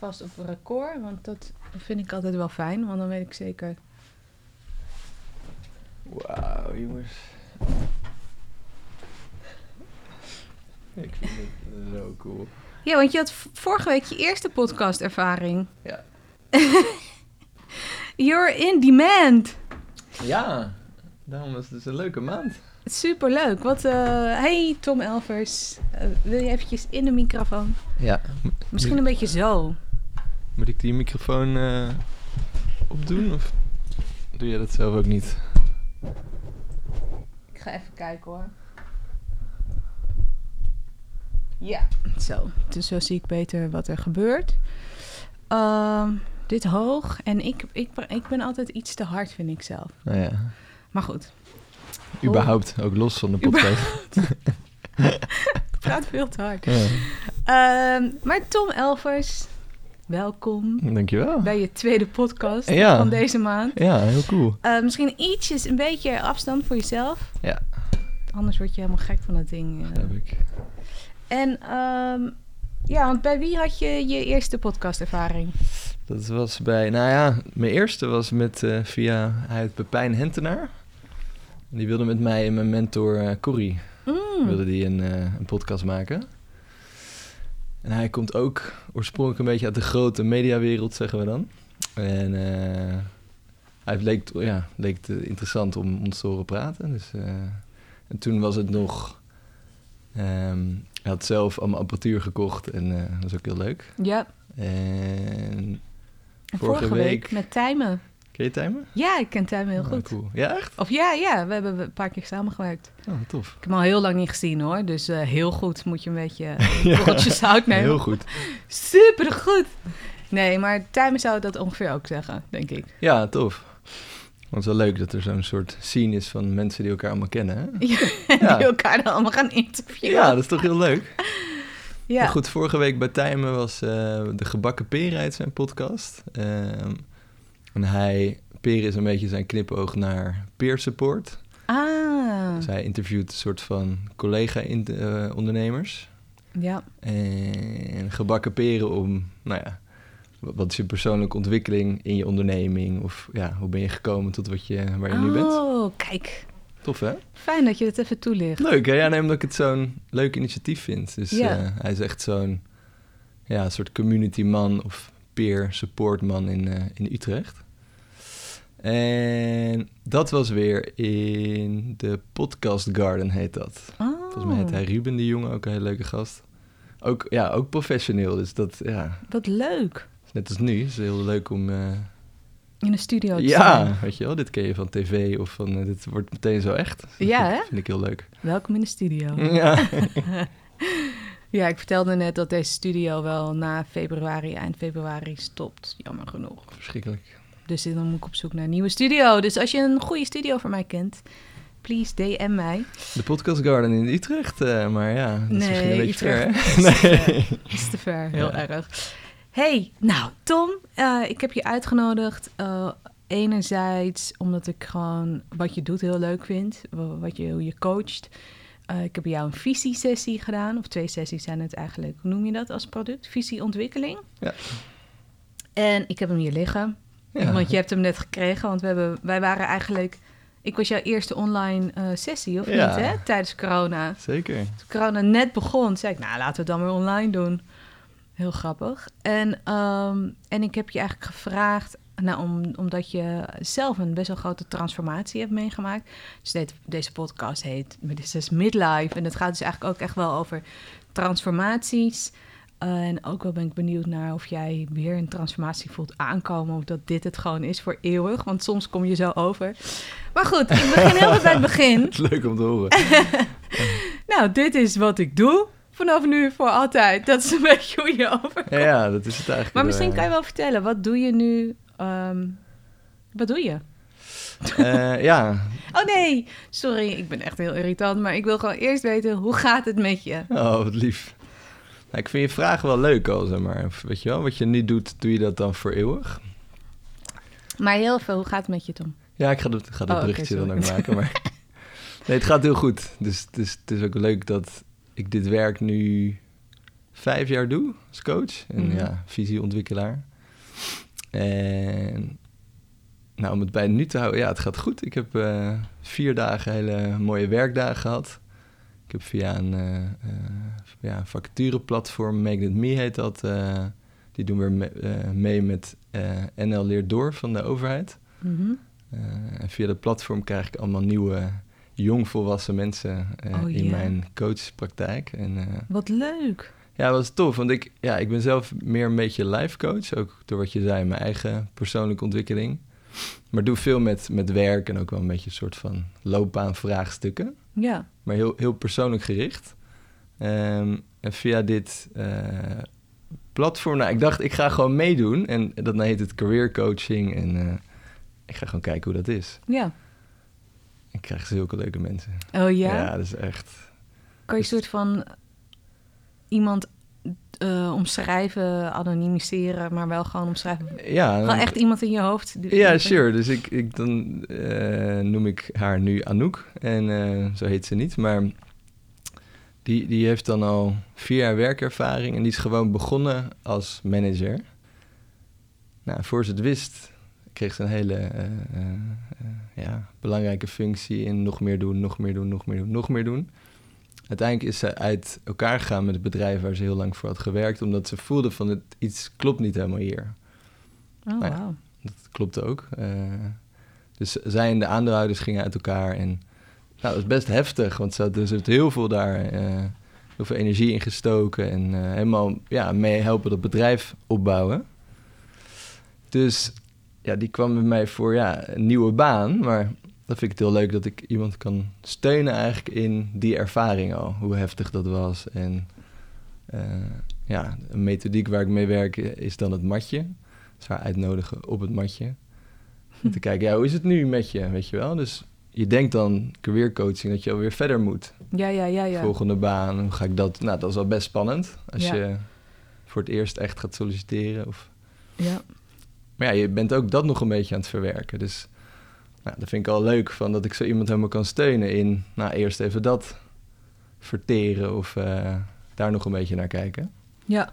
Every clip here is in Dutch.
vast op record, want dat vind ik altijd wel fijn, want dan weet ik zeker. Wauw, jongens. Ik vind het zo cool. Ja, want je had vorige week je eerste podcast-ervaring. Ja. You're in demand. Ja, daarom was het dus een leuke maand. Superleuk. Wat, eh, hey Tom Elvers, Eh, wil je eventjes in de microfoon? Ja. Misschien een beetje zo. Moet ik die microfoon eh, opdoen of doe jij dat zelf ook niet? Ik ga even kijken hoor. Ja. Zo, dus zo zie ik beter wat er gebeurt. Ehm, dit hoog en ik, ik, ik ben altijd iets te hard, vind ik zelf. Nou ja, Maar goed, überhaupt, ook los van de podcast. ik praat veel te hard. Ja. Ehm, maar Tom Elvers, welkom Dankjewel. bij je tweede podcast Ja. van deze maand. Ja, heel cool. Eh, misschien ietsjes, een beetje afstand voor jezelf. Ja. Anders word je helemaal gek van dat ding. eh. Heb ik. En ehm, ja, want bij wie had je je eerste podcastervaring? Dat was bij, nou ja, mijn eerste was met eh, via hij heet Pepijn Hentenaar. Die wilde met mij en mijn mentor Corrie Mm. wilde die een, een podcast maken. En hij komt ook oorspronkelijk een beetje uit de grote mediawereld, zeggen we dan. En eh, hij leek, ja, leek het interessant om ons te horen praten. Dus, eh, en toen was het nog... ehm, hij had zelf allemaal apparatuur gekocht en eh, dat was ook heel leuk. Ja, En en Vorige vorige, week, week- met Tijmen. Ken je Tijmen? Ja, ik ken Tijmen heel Ah, goed. cool. Ja, echt? Of ja, ja, we hebben een paar keer samengewerkt. Oh, tof. Ik heb hem al heel lang niet gezien hoor, dus eh, heel goed moet je een beetje uh, korreltjes zout nemen. Heel goed. Super goed. Nee, maar Tijmen zou dat ongeveer ook zeggen, denk ik. Ja, tof. Want het is wel leuk dat er zo'n soort scene is van mensen die elkaar allemaal kennen. Hè? en Ja. die elkaar dan allemaal gaan interviewen. Ja, dat is toch heel leuk. ja. Maar goed, vorige week bij Tijmen was eh, de Gebakken Peren uit zijn podcast. Ehm, en hij, Peren is een beetje zijn knipoog naar peer support. Ah, Dus hij interviewt een soort van collega-ondernemers. ja. En gebakken peren om, nou ja, wat is je persoonlijke ontwikkeling in je onderneming? Of ja, hoe ben je gekomen tot wat je, waar je nu bent? Oh, kijk. Tof hè? Fijn dat je het even toelicht. Leuk hè? Ja, nee, omdat ik het zo'n leuk initiatief vind. Dus Ja. eh, hij is echt zo'n ja, soort community man of peer support man in, eh, in Utrecht. En dat was weer in de Podcast Garden heet dat. Oh. Volgens mij heet hij Ruben de Jonge, ook een hele leuke gast. Ook, ja, ook professioneel, dus dat ja, Wat leuk. net als nu. Het is heel leuk om... eh, In de studio te ja, zijn. weet je wel, dit ken je van tv of van... eh, dit wordt meteen zo echt. Dat Ja, vind, hè? vind ik heel leuk. Welkom in de studio. Ja. Ja, ik vertelde net dat deze studio wel na februari, eind februari stopt. Jammer genoeg. Verschrikkelijk. Dus dan moet ik op zoek naar een nieuwe studio. Dus als je een goede studio voor mij kent, please DM mij. De Podcast Garden in Utrecht, eh, maar ja, dat is misschien een beetje ver. Hè? is te Nee. ver. is te ver, heel Ja. erg. Hey, nou Tom, eh, ik heb je uitgenodigd. eh, enerzijds omdat ik gewoon wat je doet heel leuk vind. wa- Wat je, hoe je coacht. Ik heb bij jou een visiesessie gedaan. Of twee sessies zijn het eigenlijk. Hoe noem je dat als product? Visieontwikkeling. Ja. En ik heb hem hier liggen. Ja. Want je hebt hem net gekregen. Want we hebben, wij waren eigenlijk... Ik was jouw eerste online eh, sessie, of Ja. niet, hè? Tijdens corona. Zeker. Toen corona net begon, zei ik, nou, laten we het dan weer online doen. Heel grappig. En, ehm, en ik heb je eigenlijk gevraagd, nou, om, omdat je zelf een best wel grote transformatie hebt meegemaakt. Dus dit- deze podcast heet This is Midlife. En het gaat dus eigenlijk ook echt wel over transformaties. En ook wel ben ik benieuwd naar of jij weer een transformatie voelt aankomen. Of dat dit het gewoon is voor eeuwig. Want soms kom je zo over. Maar goed, ik begin heel bij het begin. Het leuk om te horen. Nou, dit is wat ik doe. Vanaf nu voor altijd. Dat is een beetje hoe je overkomt. Ja, ja, dat is het eigenlijk. Maar misschien eh, kan je wel vertellen, wat doe je nu? ehm, wat doe je? eh, ja, Oh nee, sorry, ik ben echt heel irritant. Maar ik wil gewoon eerst weten, hoe gaat het met je? oh, wat lief. Nou, ik vind je vragen wel leuk al, zeg maar. Weet je wel, wat je nu doet, doe je dat dan voor eeuwig? Maar heel veel, hoe gaat het met je, Tom? Ja, ik ga dat, ga dat Oh, bruggetje dan ook maken. Maar... Nee, het gaat heel goed. Dus het is, het is ook leuk dat ik dit werk nu vijf jaar doe als coach. En Mhm. ja, visieontwikkelaar. En nou, om het bij nu te houden, ja, het gaat goed. Ik heb eh, vier dagen hele mooie werkdagen gehad. Heb via een, eh, eh, ja, een vacatureplatform, Make It Me heet dat, eh, die doen weer me- eh, mee met eh, NL Leert Door van de overheid. Mhm. Eh, en via dat platform krijg ik allemaal nieuwe jongvolwassen mensen eh, Oh, in mijn coachpraktijk. En eh, Wat leuk. ja, dat was tof, want ik, ja, ik ben zelf meer een beetje life coach, ook door wat je zei, mijn eigen persoonlijke ontwikkeling. Maar doe veel met, met werk en ook wel een beetje een soort van loopbaanvraagstukken, Ja. maar heel, heel persoonlijk gericht. Ehm, en via dit eh, platform, nou, ik dacht ik ga gewoon meedoen en dat heet het career coaching en eh, ik ga gewoon kijken hoe dat is. Ja. Ik krijg zulke leuke mensen. Oh ja? Ja, dat is echt. Kan je dus- een soort van iemand eh, omschrijven, anonimiseren, maar wel gewoon omschrijven? Ja, Gewoon echt iemand in je hoofd? Ja, die- sure. Dus ik, ik, dan eh, noem ik haar nu Anouk. En eh, zo heet ze niet. Maar die, die heeft dan al vier jaar werkervaring. En die is gewoon begonnen als manager. Nou, voor ze het wist, kreeg ze een hele ja, belangrijke functie in nog meer doen, nog meer doen, nog meer doen, nog meer doen. Uiteindelijk is ze uit elkaar gegaan met het bedrijf waar ze heel lang voor had gewerkt, omdat ze voelde van het iets klopt niet helemaal hier. Oh, Nou ja. wauw. Dat klopt ook. Eh, dus zij en de aandeelhouders gingen uit elkaar. En nou, dat is best heftig, want ze had dus heeft heel veel daar, eh, heel veel energie in gestoken. En eh, helemaal ja, mee helpen dat bedrijf opbouwen. Dus ja, die kwam met mij voor ja, een nieuwe baan. Maar dat vind ik het heel leuk dat ik iemand kan steunen eigenlijk in die ervaring al. Hoe heftig dat was. En eh, ja, een methodiek waar ik mee werk is dan het matje. Dus haar uitnodigen op het matje. En te kijken, ja, hoe is het nu met je, weet je wel? Dus je denkt dan, career coaching, dat je alweer verder moet. Ja, ja, ja, ja. Volgende baan, hoe ga ik dat? Nou, dat is wel best spannend. Als Ja. je voor het eerst echt gaat solliciteren. Of... ja. Maar ja, je bent ook dat nog een beetje aan het verwerken. Dus nou, dat vind ik al leuk, van dat ik zo iemand helemaal kan steunen in... Nou, eerst even dat verteren of eh, daar nog een beetje naar kijken. Ja.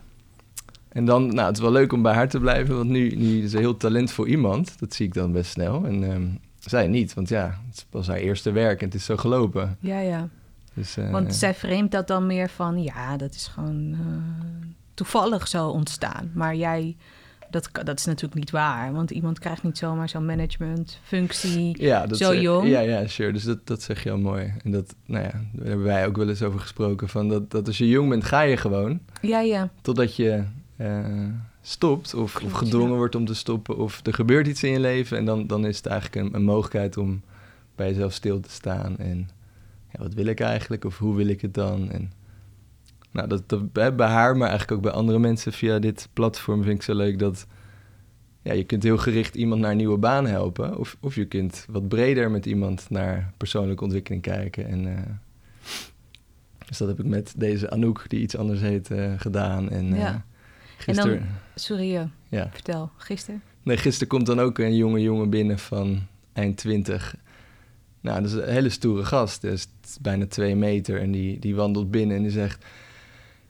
En dan, nou, het is wel leuk om bij haar te blijven, want nu, nu is ze heel talentvol iemand. Dat zie ik dan best snel. En ehm, zij niet, want ja, het pas haar eerste werk en het is zo gelopen. Ja, ja. Dus, eh, Want zij vreemdt dat dan meer van, ja, dat is gewoon eh, toevallig zo ontstaan. Maar jij, dat, dat is natuurlijk niet waar. Want iemand krijgt niet zomaar zo'n managementfunctie. ja, dat zo zeg- jong. Ja, ja, sure. Dus dat, dat zeg je al mooi. En dat, nou ja, daar hebben wij ook wel eens over gesproken. Van dat, dat als je jong bent, ga je gewoon. Ja, ja. Totdat je eh, stopt of, Klopt, of gedwongen ja. wordt om te stoppen. Of er gebeurt iets in je leven. En dan, dan is het eigenlijk een, een mogelijkheid om bij jezelf stil te staan. En ja, wat wil ik eigenlijk? Of hoe wil ik het dan? En nou, dat, dat bij haar, maar eigenlijk ook bij andere mensen via dit platform vind ik zo leuk dat... Ja, je kunt heel gericht iemand naar een nieuwe baan helpen. Of, of je kunt wat breder met iemand naar persoonlijke ontwikkeling kijken. En, eh, dus dat heb ik met deze Anouk, die iets anders heet, eh, gedaan. En, Ja. eh, gisteren, Sorry, ja. vertel. Gisteren? Nee, gisteren komt dan ook een jonge jongen binnen van eind 20. Nou, dat is een hele stoere gast. Dus bijna twee meter. En die, die wandelt binnen en die zegt...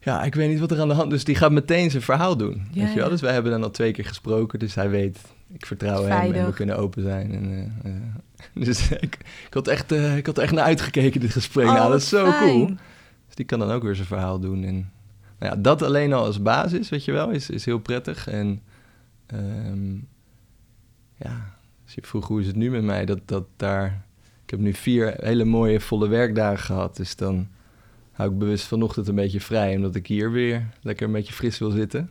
Ja, ik weet niet wat er aan de hand is. Dus die gaat meteen zijn verhaal doen. Ja, weet je wel? ja. Dus wij hebben dan al twee keer gesproken. Dus hij weet, ik vertrouw hem en we kunnen open zijn. En, eh, eh, dus ik, ik, had echt, eh, ik had er echt naar uitgekeken, dit gesprek. nou, dat is zo Oh, fijn. cool. Dus die kan dan ook weer zijn verhaal doen. En nou ja, dat alleen al als basis, weet je wel, is, is heel prettig. En ehm, ja, als je vroeg hoe is het nu met mij, dat, dat daar... Ik heb nu vier hele mooie volle werkdagen gehad. Dus dan hou ik bewust vanochtend een beetje vrij... omdat ik hier weer lekker een beetje fris wil zitten.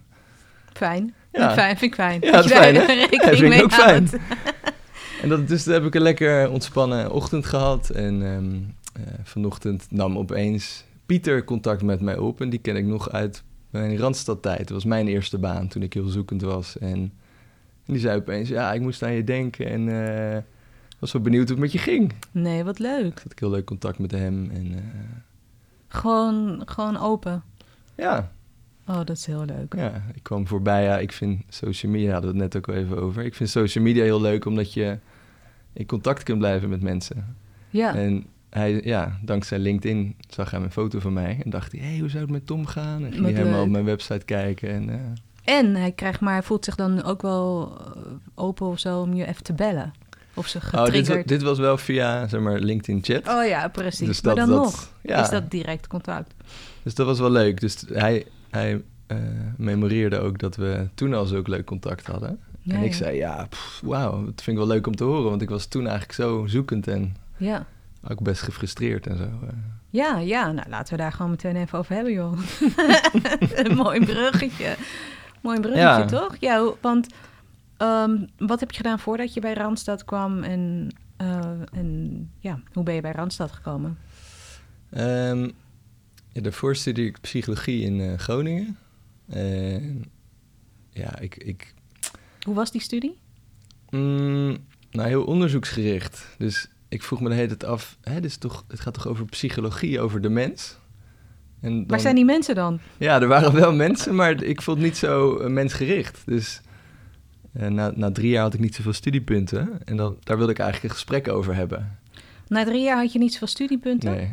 Fijn. Ja. Fijn, vind ik fijn. Ja, Dat dat fijn, vind ik ook fijn. En dat, dus heb ik een lekker ontspannen ochtend gehad. En ehm, eh, vanochtend nam opeens Pieter contact met mij op. En die ken ik nog uit mijn Randstadtijd. Dat was mijn eerste baan toen ik heel zoekend was. En, en die zei opeens, ja, ik moest aan je denken. En eh, was wel benieuwd hoe het met je ging. Nee, wat leuk. Had ik heel leuk contact met hem. En eh, Gewoon, gewoon open. ja, Oh, dat is heel leuk. ja, ik kwam voorbij. Ja, ik vind social media, hadden we het net ook al even over. Ik vind social media heel leuk omdat je in contact kunt blijven met mensen. Ja, En hij, ja, dankzij LinkedIn zag hij een foto van mij en dacht hij, hé, hey, hoe zou het met Tom gaan? En ging hij helemaal op mijn website kijken en... En hij krijgt maar, hij voelt zich dan ook wel eh, open of zo om je even te bellen. Of ze oh, dit, getriggerd. dit was wel via, zeg maar, LinkedIn chat. Oh ja, precies. Dus maar dat- dan dat- nog ja. is dat direct contact. Dus dat was wel leuk. Dus hij, hij eh, memoreerde ook dat we toen al zulk leuk contact hadden. Ja, en ik ja. zei, ja, wauw, dat vind ik wel leuk om te horen. Want ik was toen eigenlijk zo zoekend en Ja. ook best gefrustreerd en zo. eh. Ja, ja, nou laten we daar gewoon meteen even over hebben, joh. Een mooi bruggetje. Mooi bruggetje, toch? Ja, want ehm, wat heb je gedaan voordat je bij Randstad kwam? En, eh, en ja, hoe ben je bij Randstad gekomen? Ehm, ja, daarvoor studeerde ik psychologie in eh, Groningen. En ja, ik, ik Hoe was die studie? mm, nou, heel onderzoeksgericht. Dus ik vroeg me de hele tijd af, hè, dit is toch, het gaat toch over psychologie, over de mens? En dan, Waar zijn die mensen dan? Ja, er waren wel mensen, maar ik vond het niet zo eh, mensgericht. Dus na, na drie jaar had ik niet zoveel studiepunten. En dan, daar wilde ik eigenlijk een gesprek over hebben. Na drie jaar had je niet zoveel studiepunten. Nee.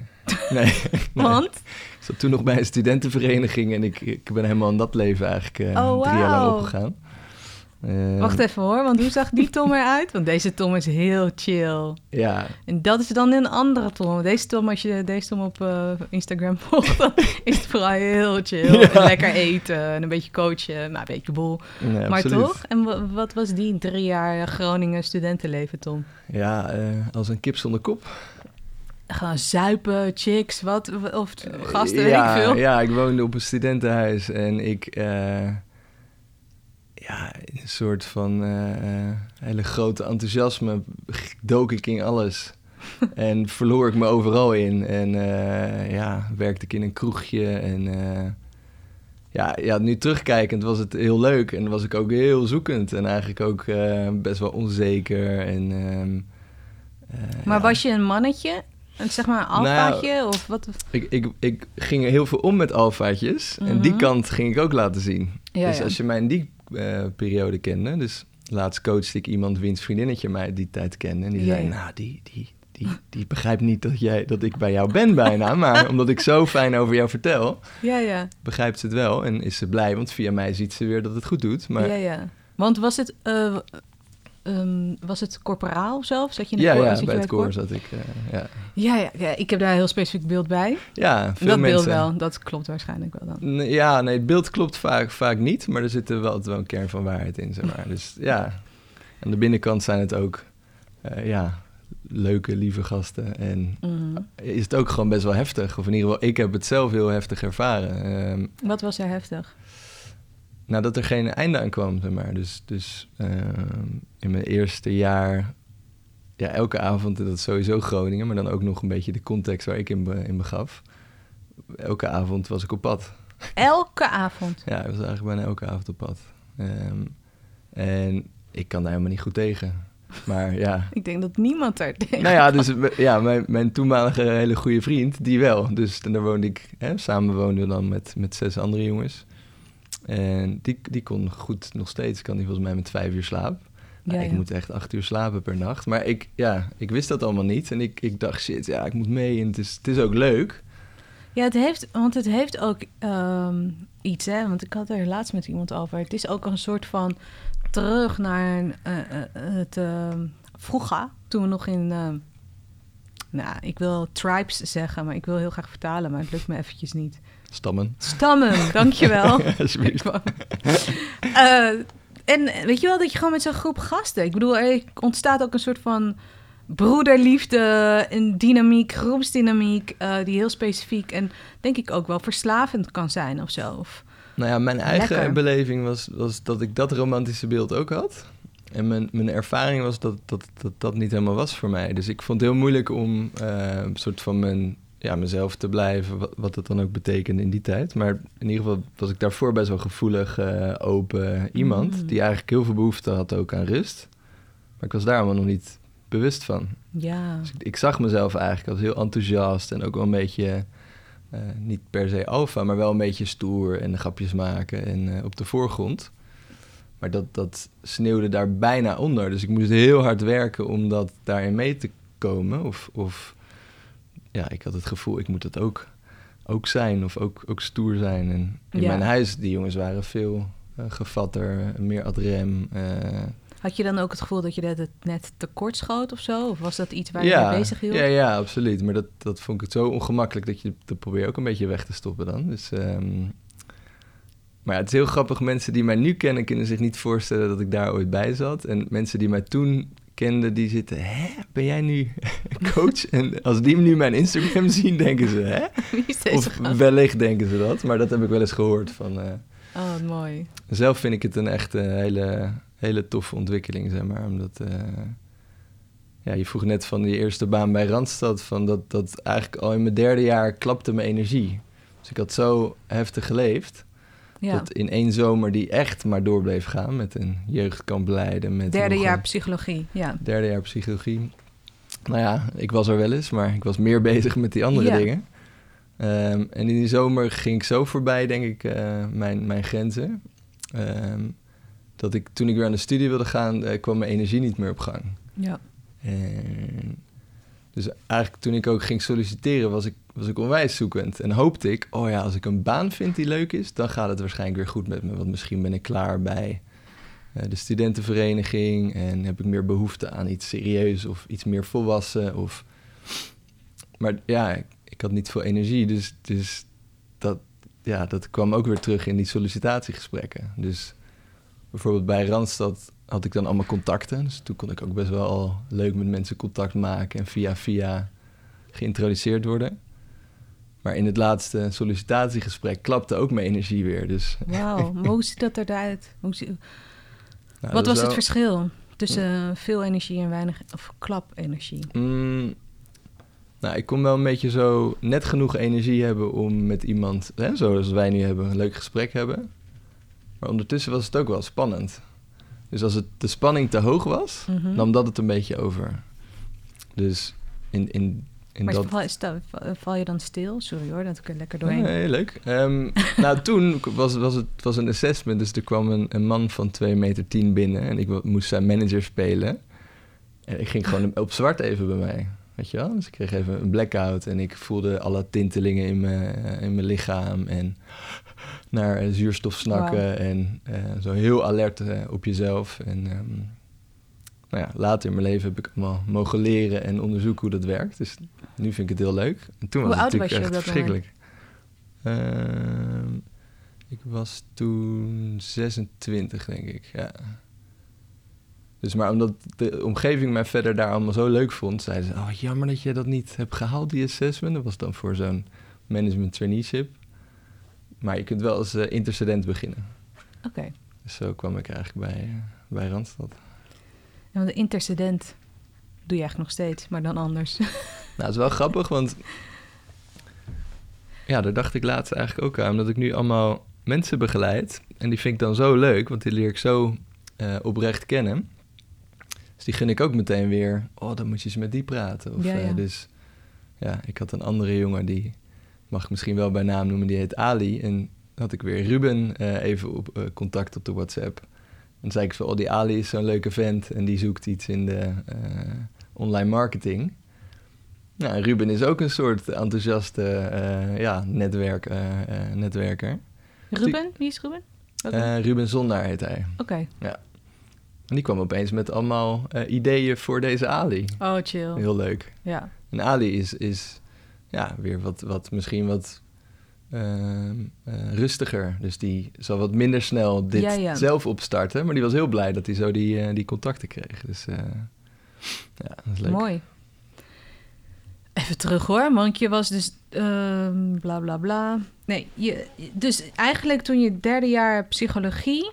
Nee. nee. Want? Ik zat toen nog bij een studentenvereniging en ik, ik ben helemaal in dat leven eigenlijk eh, Oh, drie jaar lang opgegaan. Eh, Wacht even hoor, want hoe zag die Tom eruit? Want deze Tom is heel chill. Ja, En dat is dan een andere Tom. Deze Tom, als je deze Tom op eh, Instagram volgt, dan is het vooral heel chill. Ja. En lekker eten en een beetje coachen, nou, een beetje boel. nee, maar absoluut. toch? En wa- wat was die drie jaar Groningen studentenleven, Tom? Ja, eh, als een kip zonder kop. Gewoon zuipen, chicks, wat? Of gasten, ja, weet ik veel. Ja, ik woonde op een studentenhuis en ik... ja, een soort van eh, eh, hele grote enthousiasme dook ik in alles. en verloor ik me overal in. En eh, ja, werkte ik in een kroegje en... ja, ja, nu terugkijkend was het heel leuk en was ik ook heel zoekend en eigenlijk ook best wel onzeker. En, ehm, eh, Maar ja. was je een mannetje? Een, zeg maar een Nou alfaatje? of wat? Ik, ik, ik ging heel veel om met alfaatjes. En die Mhm. kant ging ik ook laten zien. Ja, dus ja. als je mij in die periode kende... Dus laatst coachte ik iemand wiens vriendinnetje mij die tijd kende. En die zei, nou, die, die, die, die begrijpt niet dat, jij, dat ik bij jou ben bijna. Maar omdat ik zo fijn over jou vertel, Ja, ja. begrijpt ze het wel. En is ze blij, want via mij ziet ze weer dat het goed doet. Maar Ja, ja. Want was het, eh, ehm, was het corporaal? Of zat je in ja, koor- ja, zat je bij het koor zat ik. eh, ja. Ja, ja, ja, ik heb daar een heel specifiek beeld bij. ja, veel dat mensen. beeld wel, dat klopt waarschijnlijk wel dan. Nee, Ja, nee, het beeld klopt vaak, vaak niet, maar er zit er wel, wel een kern van waarheid in, zeg maar. Dus ja, aan de binnenkant zijn het ook, eh, ja, leuke, lieve gasten. En Mhm. is het ook gewoon best wel heftig, of in ieder geval, ik heb het zelf heel heftig ervaren. Ehm, Wat was er heftig? Nou, dat er geen einde aan kwam, zeg maar. Dus, dus ehm, in mijn eerste jaar, ja, elke avond, en dat is sowieso Groningen, maar dan ook nog een beetje de context waar ik in, be- in begaf. Elke avond was ik op pad. Elke avond. Ja, ik was eigenlijk bijna elke avond op pad. Ehm, en ik kan daar helemaal niet goed tegen. Maar ja, Ik denk dat niemand daar tegen nou ja, dus ja, mijn, mijn toenmalige hele goede vriend, die wel. Dus daar woonde ik, hè, samen woonden we dan met, met zes andere jongens. En die, die kon goed nog steeds, kan die volgens mij met vijf uur slapen. Maar Ja, ik moet echt acht uur slapen per nacht. Maar ik, ja, ik wist dat allemaal niet. En ik, ik dacht, shit, ja, ik moet mee. En het is, het is ook leuk. Ja, het heeft, want het heeft ook ehm, iets, hè. Want ik had er laatst met iemand over. Het is ook een soort van terug naar eh, eh, het ehm, vroeger, toen we nog in... ehm, nou, ik wil tribes zeggen, maar ik wil heel graag vertalen, maar het lukt me eventjes niet. Stammen. Stammen, dankjewel. Alsjeblieft. Eh, en weet je wel dat je gewoon met zo'n groep gasten... Ik bedoel, er ontstaat ook een soort van broederliefde, een dynamiek, groepsdynamiek... eh, die heel specifiek en denk ik ook wel verslavend kan zijn of zo. Of, Nou ja, mijn eigen Lekker. beleving was, was dat ik dat romantische beeld ook had. En mijn, mijn ervaring was dat dat, dat dat niet helemaal was voor mij. Dus ik vond het heel moeilijk om eh, een soort van mijn, ja, mezelf te blijven, wat, wat dat dan ook betekende in die tijd. Maar in ieder geval was ik daarvoor best wel gevoelig, eh, open iemand. Mm. Die eigenlijk heel veel behoefte had ook aan rust. Maar ik was daar allemaal nog niet bewust van. ja, Dus ik, ik zag mezelf eigenlijk als heel enthousiast en ook wel een beetje, eh, niet per se alfa, maar wel een beetje stoer en grapjes maken en eh, op de voorgrond. Maar dat, dat sneeuwde daar bijna onder. Dus ik moest heel hard werken om dat daarin mee te komen. Of, of ja, ik had het gevoel, ik moet het ook, ook zijn of ook, ook stoer zijn. En in Ja. mijn huis, die jongens waren veel eh, gevatter, meer ad rem. eh, Had je dan ook het gevoel dat je dat het net tekort schoot of zo? Of was dat iets waar je mee bezig hield? Ja, ja, absoluut. Maar dat, dat vond ik zo ongemakkelijk dat je dat probeer ook een beetje weg te stoppen dan. Dus, ehm, maar ja, het is heel grappig. Mensen die mij nu kennen, kunnen zich niet voorstellen dat ik daar ooit bij zat. En mensen die mij toen kenden, die zitten... Hè, ben jij nu coach? en als die nu mijn Instagram zien, denken ze... Hè? Of wellicht denken ze dat. Maar dat heb ik wel eens gehoord. Van, eh, Oh, mooi. zelf vind ik het een echt eh, hele, hele toffe ontwikkeling, zeg maar. Omdat, eh, ja, je vroeg net van die eerste baan bij Randstad, van dat, dat eigenlijk al in mijn derde jaar klapte mijn energie. Dus ik had zo heftig geleefd, Ja. dat in één zomer die echt maar door bleef gaan met een jeugdkamp leiden. Met Derde jaar een psychologie, ja. derde jaar psychologie. Nou ja, ik was er wel eens, maar ik was meer bezig met die andere Ja. dingen. Ehm, en in die zomer ging ik zo voorbij, denk ik, eh, mijn, mijn grenzen. Ehm, dat ik toen ik weer aan de studie wilde gaan, eh, kwam mijn energie niet meer op gang. Ja. En dus eigenlijk toen ik ook ging solliciteren, was ik, was ik onwijs zoekend. En hoopte ik, oh ja, als ik een baan vind die leuk is, dan gaat het waarschijnlijk weer goed met me. Want misschien ben ik klaar bij eh, de studentenvereniging en heb ik meer behoefte aan iets serieus of iets meer volwassen. Of... Maar ja, ik, ik had niet veel energie, dus, dus dat, ja, dat kwam ook weer terug in die sollicitatiegesprekken. Dus bijvoorbeeld bij Randstad had ik dan allemaal contacten. Dus toen kon ik ook best wel leuk met mensen contact maken en via via geïntroduceerd worden. Maar in het laatste sollicitatiegesprek klapte ook mijn energie weer. Dus, Wauw, maar hoe ziet dat eruit? Hoe zie- nou, Wat was het verschil tussen eh, veel energie en weinig, of klap-energie? Mm, nou, ik kon wel een beetje zo net genoeg energie hebben om met iemand, hè, zoals wij nu hebben, een leuk gesprek hebben. Maar ondertussen was het ook wel spannend. Dus als het, de spanning te hoog was, Mhm. nam dat het een beetje over. Dus in, in, in maar dat... val, sta- val je dan stil? Sorry hoor, dat ik er lekker doorheen. Nee, leuk. Ehm, nou, toen was, was het was een assessment, dus er kwam een, een man van 2 meter 10 binnen en ik moest zijn manager spelen. En ik ging gewoon op zwart even bij mij, weet je wel? Dus ik kreeg even een blackout en ik voelde alle tintelingen in mijn, in mijn lichaam en naar eh, zuurstof snakken en eh, zo heel alert eh, op jezelf. En ehm, nou ja, later in mijn leven heb ik allemaal mogen leren en onderzoeken hoe dat werkt. Dus nu vind ik het heel leuk. En toen Hoe was het was natuurlijk echt verschrikkelijk. Ehm, ik was toen 26, denk ik. Ja. Dus maar omdat de omgeving mij verder daar allemaal zo leuk vond, zeiden ze: Oh, jammer dat je dat niet hebt gehaald, die assessment. Dat was dan voor zo'n management traineeship. Maar je kunt wel als eh, interstudent beginnen. Oké. Dus zo kwam ik eigenlijk bij, eh, bij Randstad. En de intercedent doe je eigenlijk nog steeds, maar dan anders. Nou, het is wel grappig, want ja, daar dacht ik laatst eigenlijk ook aan, dat ik nu allemaal mensen begeleid. En die vind ik dan zo leuk, want die leer ik zo eh, oprecht kennen. Dus die gun ik ook meteen weer, oh, dan moet je eens met die praten. Of, Ja, eh, ja. dus ja, ik had een andere jongen, die mag ik misschien wel bij naam noemen, die heet Ali. En had ik weer Ruben eh, even op eh, contact op de WhatsApp. En zei ik zo, oh, die Ali is zo'n leuke vent en die zoekt iets in de online marketing. Nou, en Ruben is ook een soort enthousiaste ja, netwerk, netwerker. Ruben? Wie is Ruben? Ruben Zondaar heet hij. Oké. En die kwam opeens met allemaal eh, ideeën voor deze Ali. Oh, chill. Heel leuk. Ja. En Ali is, is ja, weer wat, wat misschien wat ehm, eh, rustiger. Dus die zal wat minder snel dit Ja, ja. zelf opstarten. Maar die was heel blij dat hij zo die, eh, die contacten kreeg. Dus ja, dat is leuk. Mooi. Even terug hoor, want je was dus ehm, bla bla bla. Nee, je, dus eigenlijk toen je derde jaar psychologie,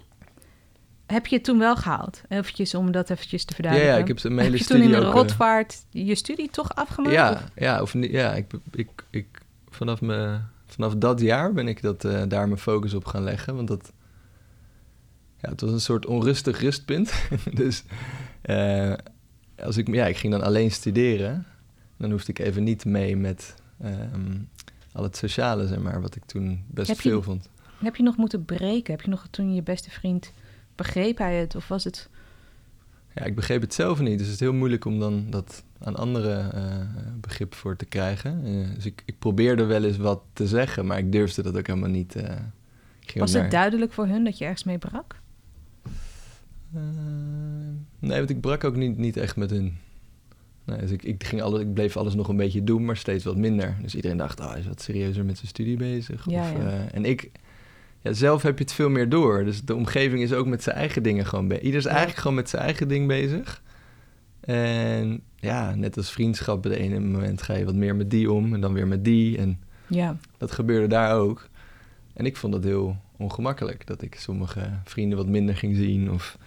heb je het toen wel gehaald? Eventjes om dat eventjes te Ja, verduidelijken. ja, ik heb Heb hele je toen in de eh, rotvaart je studie toch afgemaakt? Ja, of? ja, of, ja ik, ik, ik, vanaf, me, vanaf dat jaar ben ik dat, eh, daar mijn focus op gaan leggen. Want dat, ja, het was een soort onrustig rustpunt. dus eh, als ik, ja, ik ging dan alleen studeren. Dan hoefde ik even niet mee met ehm, al het sociale, zeg maar, wat ik toen best Heb je- veel vond. Heb je nog moeten breken? Heb je nog toen je beste vriend, begreep hij het? Of was het... ja, ik begreep het zelf niet. Dus het is heel moeilijk om dan dat aan andere uh, begrip voor te krijgen. Uh, dus ik, ik probeerde wel eens wat te zeggen, maar ik durfde dat ook helemaal niet. Uh, Was het duidelijk voor hun dat je ergens mee brak? nee, want ik brak ook niet, niet echt met hun. Nee, dus ik, ik, ging alles, ik bleef alles nog een beetje doen, maar steeds wat minder. Dus iedereen dacht, oh, hij is wat serieuzer met zijn studie bezig. Ja, of, ja. en ik, ja, zelf heb je het veel meer door. Dus de omgeving is ook met zijn eigen dingen gewoon bezig. Ieder is eigenlijk gewoon met zijn eigen ding bezig. En ja, net als vriendschap, bij de ene moment ga je wat meer met die om en dan weer met die. En ja. dat gebeurde daar ook. En ik vond dat heel ongemakkelijk, dat ik sommige vrienden wat minder ging zien of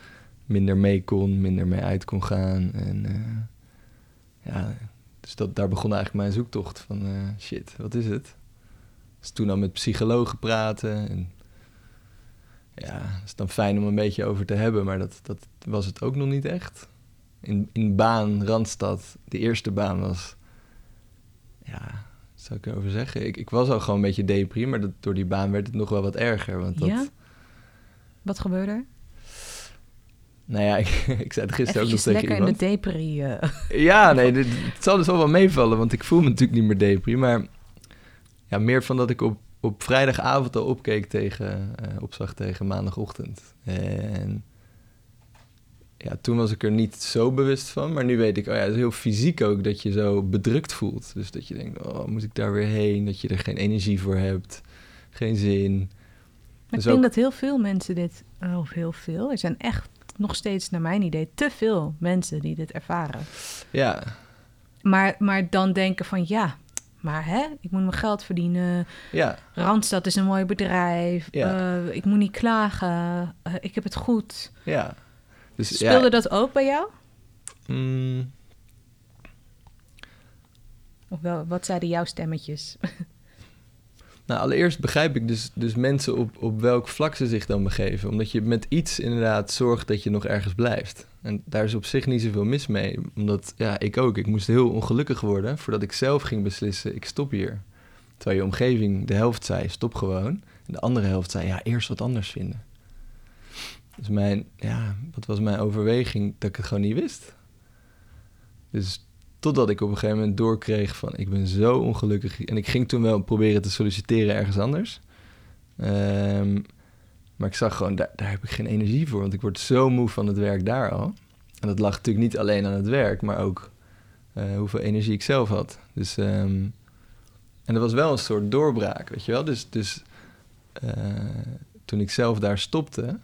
minder mee kon, minder mee uit kon gaan. En uh, ja, dus dat, daar begon eigenlijk mijn zoektocht van uh, shit, wat is het? Dus toen dan met psychologen praten en ja, het is dan fijn om een beetje over te hebben, maar dat, dat was het ook nog niet echt. In, in baan, Randstad, de eerste baan was, ja, wat zou ik erover zeggen? Ik, ik was al gewoon een beetje depri, maar dat, door die baan werd het nog wel wat erger. Want dat, ja? Wat gebeurde er? Nou ja, ik, ik zei het gisteren ook nog tegen lekker iemand. in de depri. Uh. Ja, nee, dit, het zal dus wel wel meevallen, want ik voel me natuurlijk niet meer depri, maar ja, meer van dat ik op op vrijdagavond al opkeek tegen, uh, opzag tegen maandagochtend. En ja, toen was ik er niet zo bewust van, maar nu weet ik, oh ja, het is heel fysiek ook dat je zo bedrukt voelt. Dus dat je denkt, oh, moet ik daar weer heen? Dat je er geen energie voor hebt, geen zin. Maar dus ik denk dat heel veel mensen dit, of heel veel, er zijn echt nog steeds, naar mijn idee, te veel mensen die dit ervaren. Ja. Maar, maar dan denken van, ja, maar hè, ik moet mijn geld verdienen. Ja. Randstad is een mooi bedrijf. Ja. Uh, ik moet niet klagen. Uh, ik heb het goed. Ja. Dus, Speelde ja, dat ook bij jou? Mm. Of wel, wat zeiden jouw stemmetjes? Nou, allereerst begrijp ik dus, dus mensen op, op welk vlak ze zich dan begeven. Omdat je met iets inderdaad zorgt dat je nog ergens blijft. En daar is op zich niet zoveel mis mee. Omdat, ja, ik ook. Ik moest heel ongelukkig worden voordat ik zelf ging beslissen, ik stop hier. Terwijl je omgeving, de helft zei, stop gewoon. En de andere helft zei, ja, eerst wat anders vinden. Dus mijn, ja, wat was mijn overweging? Dat ik het gewoon niet wist. Dus totdat ik op een gegeven moment doorkreeg van, ik ben zo ongelukkig. En ik ging toen wel proberen te solliciteren ergens anders. Um, maar ik zag gewoon, daar, daar heb ik geen energie voor. Want ik word zo moe van het werk daar al. En dat lag natuurlijk niet alleen aan het werk, maar ook uh, hoeveel energie ik zelf had. Dus, um, en dat was wel een soort doorbraak, weet je wel. Dus, dus uh, toen ik zelf daar stopte,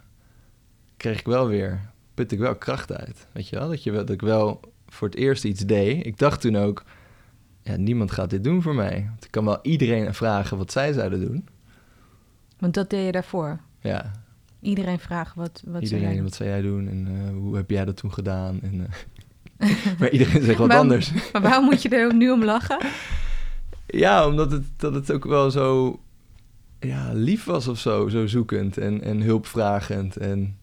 kreeg ik wel weer, put ik wel kracht uit. Weet je wel, dat, je, dat ik wel voor het eerst iets deed. Ik dacht toen ook, ja, niemand gaat dit doen voor mij. Want ik kan wel iedereen vragen wat zij zouden doen. Want dat deed je daarvoor? Ja. Iedereen vragen wat, wat iedereen, zou jij wat zou jij doen en uh, hoe heb jij dat toen gedaan? En, uh, maar iedereen zegt wat anders. Maar waarom moet je er nu om lachen? Ja, omdat het, dat het ook wel zo ja, lief was of zo, zo zoekend en, en hulpvragend en...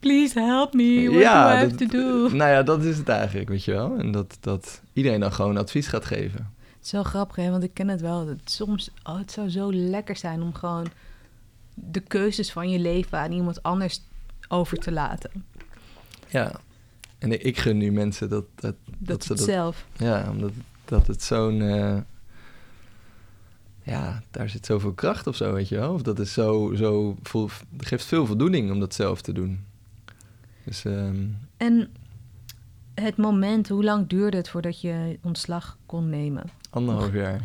Please help me, what ja, do I have dat, to do? Nou ja, dat is het eigenlijk, weet je wel. En dat, dat iedereen dan gewoon advies gaat geven. Het is wel grappig, hè? want ik ken het wel. Dat soms, oh, het zou zo lekker zijn om gewoon de keuzes van je leven aan iemand anders over te laten. Ja, en ik gun nu mensen dat... Dat, dat, dat ze dat, zelf. Ja, omdat dat het zo'n... Uh, ja, daar zit zoveel kracht of zo, weet je wel. Of dat is zo... zo vol, geeft veel voldoening om dat zelf te doen. Dus, um, en het moment, hoe lang duurde het voordat je ontslag kon nemen? Anderhalf jaar.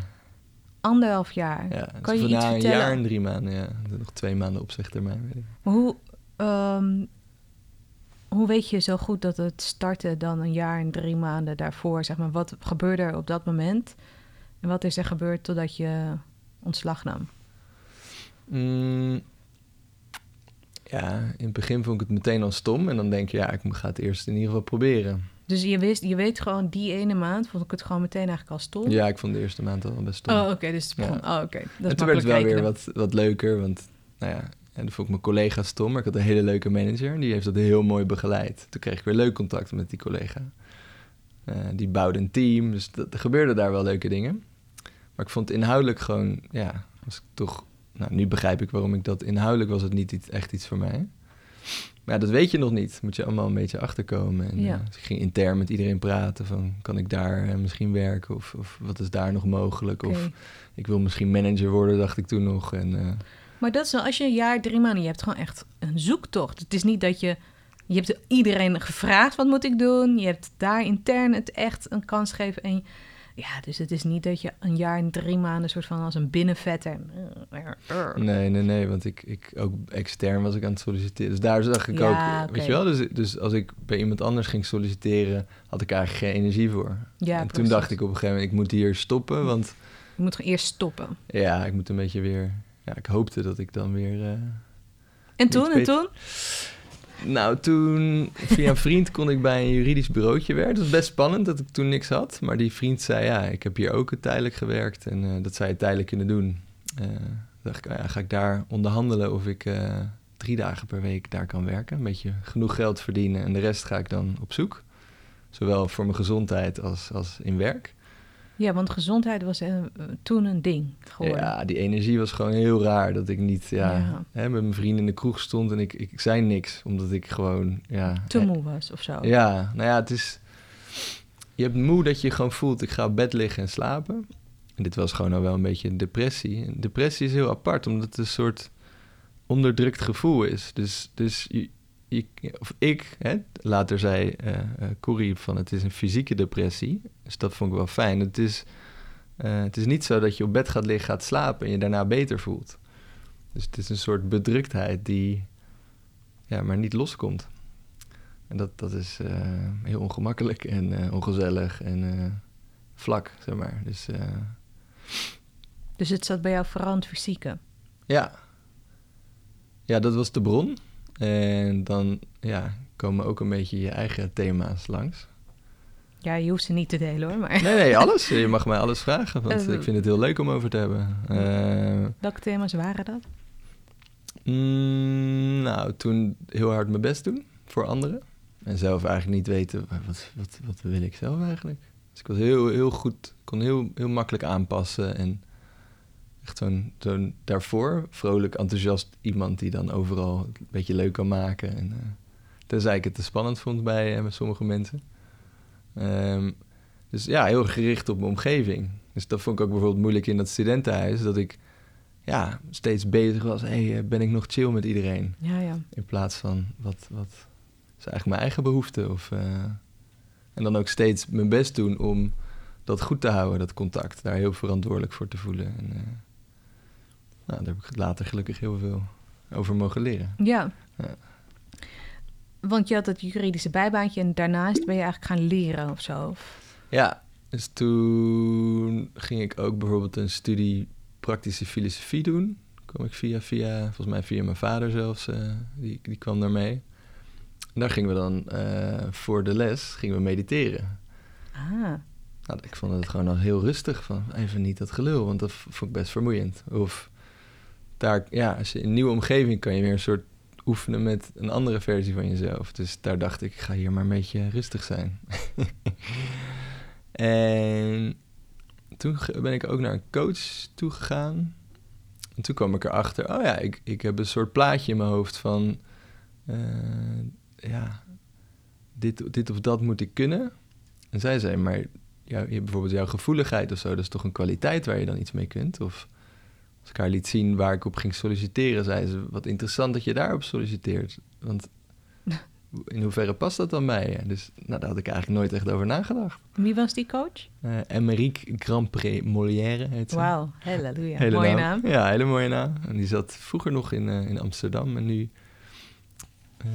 Anderhalf jaar. Ja, kan je iets vertellen? een jaar en drie maanden, ja. Nog twee maanden opzegtermijn, weet ik. Maar hoe, um, hoe weet je zo goed dat het startte dan een jaar en drie maanden daarvoor? Zeg maar, wat gebeurde er op dat moment? En wat is er gebeurd totdat je ontslag nam? Mm, ja, in het begin vond ik het meteen al stom. En dan denk je, ja, ik ga het eerst in ieder geval proberen. Dus je, wist, je weet gewoon, die ene maand vond ik het gewoon meteen eigenlijk al stom? Ja, ik vond de eerste maand al best stom. Oh, oké. Okay, dus. Ja. Oh, oké. Okay. En toen werd het wel weer wat, wat leuker, want nou ja, en dan vond ik mijn collega stom, maar ik had een hele leuke manager. Die heeft dat heel mooi begeleid. Toen kreeg ik weer leuk contact met die collega. Uh, die bouwde een team, dus dat, er gebeurden daar wel leuke dingen. Maar ik vond het inhoudelijk gewoon, ja, was ik toch... Nou, nu begrijp ik waarom ik dat... Inhoudelijk was het niet iets, echt iets voor mij. Maar ja, dat weet je nog niet. Moet je allemaal een beetje achterkomen. En, Ja. eh, dus ik ging intern met iedereen praten van... kan ik daar eh, misschien werken? Of, of wat is daar nog mogelijk? Of ik wil misschien manager worden, dacht ik toen nog. En, eh, Maar dat is wel, als je een jaar, drie maanden, je hebt gewoon echt een zoektocht. Het is niet dat je, je hebt iedereen gevraagd, wat moet ik doen? Je hebt daar intern het echt een kans gegeven. En ja, dus het is niet dat je een jaar en drie maanden soort van als een binnenvetter. Nee, nee, nee, want ik, ik ook extern was ik aan het solliciteren. Dus daar zag ik Ja, ook, weet je wel, dus, dus als ik bij iemand anders ging solliciteren, had ik eigenlijk geen energie voor. Ja, en toen dacht ik op een gegeven moment, ik moet hier stoppen, want Je moet gewoon eerst stoppen. ja, ik moet een beetje weer, ja, ik hoopte dat ik dan weer... eh, En toen, en toen? Nou, toen via een vriend kon ik bij een juridisch bureautje werken. Dat was best spannend dat ik toen niks had. Maar die vriend zei, ja, ik heb hier ook tijdelijk gewerkt en eh, dat zou je tijdelijk kunnen doen. Eh dacht ik, nou ja, ga ik daar onderhandelen of ik eh, drie dagen per week daar kan werken. Een beetje genoeg geld verdienen en de rest ga ik dan op zoek. Zowel voor mijn gezondheid als, als in werk. Ja, want gezondheid was eh, toen een ding geworden. Ja, die energie was gewoon heel raar. Dat ik niet ja, Ja. Hè, met mijn vrienden in de kroeg stond en ik, ik, zei niks. Omdat ik gewoon... Ja, Te hè, moe was of zo. Ja, nou ja, het is... Je hebt moe dat je gewoon voelt, ik ga op bed liggen en slapen. En dit was gewoon al wel een beetje een depressie. En depressie is heel apart, omdat het een soort onderdrukt gevoel is. Dus, dus je, je- of ik, hè, later zei eh, Corrie van het is een fysieke depressie. Dus dat vond ik wel fijn. Het is, eh, het is niet zo dat je op bed gaat liggen, gaat slapen en je daarna beter voelt. Dus het is een soort bedruktheid die ja, maar niet loskomt. En dat, dat is heel ongemakkelijk en ongezellig en vlak, zeg maar. Dus Dus het zat bij jou vooral in het fysieke. ja. Ja, dat was de bron. En dan ja, komen ook een beetje je eigen thema's langs. Ja, je hoeft ze niet te delen hoor, maar Nee, nee, alles. Je mag mij alles vragen, want ik vind het heel leuk om over te hebben. Eh, welke thema's waren dat? mm, nou, toen heel hard mijn best doen voor anderen. En zelf eigenlijk niet weten, wat, wat, wat wil ik zelf eigenlijk? Dus ik was heel, heel goed, kon heel, heel makkelijk aanpassen. En echt zo'n, zo'n daarvoor vrolijk, enthousiast iemand die dan overal een beetje leuk kan maken. En, eh, tenzij ik het te spannend vond bij, bij sommige mensen. Ehm, dus ja, heel gericht op mijn omgeving. Dus dat vond ik ook bijvoorbeeld moeilijk in dat studentenhuis. Dat ik ja, steeds bezig was. Hey, eh, ben ik nog chill met iedereen? Ja, ja. In plaats van wat, wat is eigenlijk mijn eigen behoefte? Of, en dan ook steeds mijn best doen om dat goed te houden, dat contact. Daar heel verantwoordelijk voor te voelen. En, nou, daar heb ik later gelukkig heel veel over mogen leren. Ja. Ja. Want je had het juridische bijbaantje en daarnaast ben je eigenlijk gaan leren of zo. Ja, dus toen ging ik ook bijvoorbeeld een studie praktische filosofie doen. Kom ik via, via, volgens mij via mijn vader zelfs, eh, die, die kwam daar mee. En daar gingen we dan eh, voor de les gingen we mediteren. Ah, Nou, ik vond het gewoon al heel rustig van even niet dat gelul, want dat vond ik best vermoeiend. Of daar, ja, als je in een nieuwe omgeving kan je weer een soort oefenen met een andere versie van jezelf. Dus daar dacht ik, ik ga hier maar een beetje rustig zijn. en toen ben ik ook naar een coach toegegaan. En toen kwam ik erachter, oh ja, ik, ik heb een soort plaatje in mijn hoofd van, eh, ja, dit, dit of dat moet ik kunnen. En zij zei, maar jou, bijvoorbeeld jouw gevoeligheid of zo, dat is toch een kwaliteit waar je dan iets mee kunt? Of als ik haar liet zien waar ik op ging solliciteren, zei ze, wat interessant dat je daarop solliciteert. Want in hoeverre past dat dan bij je? Dus nou, daar had ik eigenlijk nooit echt over nagedacht. wie was die coach? Eh Emerique Grandpré Molière heet ze. Wauw, halleluja. Hele Mooie naam. Ja, hele mooie naam. En die zat vroeger nog in, eh, in Amsterdam. En nu eh,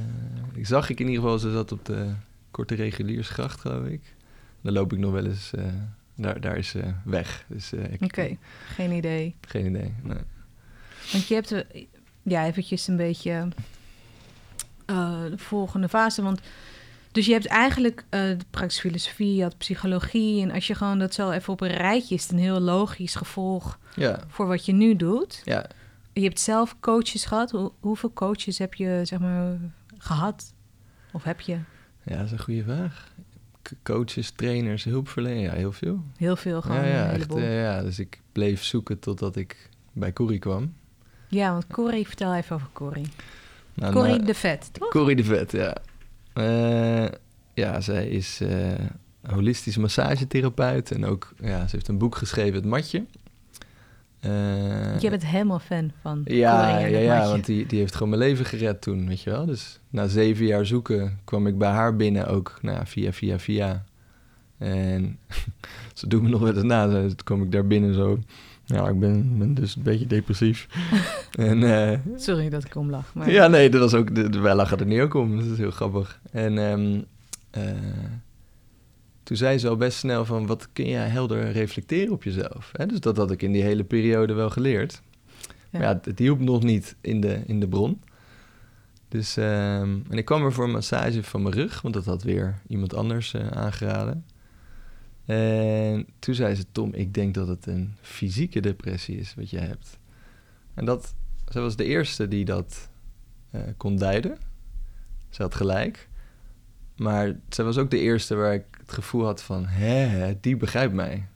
ik zag ik in ieder geval, ze zat op de Korte Reguliersgracht, geloof ik. Dan loop ik nog wel eens, daar, daar is ze weg. Dus eh, Oké, geen idee. geen idee. Nee. Want je hebt eh, ja, eventjes een beetje eh, de volgende fase. Want, dus je hebt eigenlijk eh, de praktische filosofie, je had psychologie. En als je gewoon dat zo even op een rijtje is, het een heel logisch gevolg Ja, voor wat je nu doet. ja. Je hebt zelf coaches gehad. Hoe, hoeveel coaches heb je zeg maar gehad? Of heb je ja, dat is een goede vraag. Coaches, trainers, hulpverleners, ja, heel veel. heel veel gewoon ja, ja, een heleboel? eh, ja, dus ik bleef zoeken totdat ik bij Corrie kwam. Ja, want Corrie, vertel even over Corrie. Nou, Corrie na- de Vet, toch? Corrie de Vet, ja. Eh, ja, zij is eh, holistisch massagetherapeut. En ook, ja, ze heeft een boek geschreven, Het Matje. Eh, Je bent helemaal fan van ja, ja, ja, want die, die heeft gewoon mijn leven gered toen, weet je wel. Dus na zeven jaar zoeken kwam ik bij haar binnen ook, nou, via, via, via. En ze doet me nog wel eens na. Toen kwam ik daar binnen zo. Ja, ik ben, ben dus een beetje depressief. en eh, Sorry dat ik om lach. Maar... ja, nee, dat was ook, wij lachen er niet ook om. Dat is heel grappig. En ehm, eh, toen zei ze al best snel van, wat kun jij helder reflecteren op jezelf? Hè? Dus dat had ik in die hele periode wel geleerd. Maar ja, het, hielp nog niet in de, in de bron. Dus, ehm, en ik kwam er voor een massage van mijn rug, want dat had weer iemand anders eh, aangeraden. En toen zei ze, Tom, ik denk dat het een fysieke depressie is wat je hebt. En dat, zij was de eerste die dat eh, kon duiden. Ze had gelijk. Maar zij was ook de eerste waar ik het gevoel had van, hè, die begrijpt mij.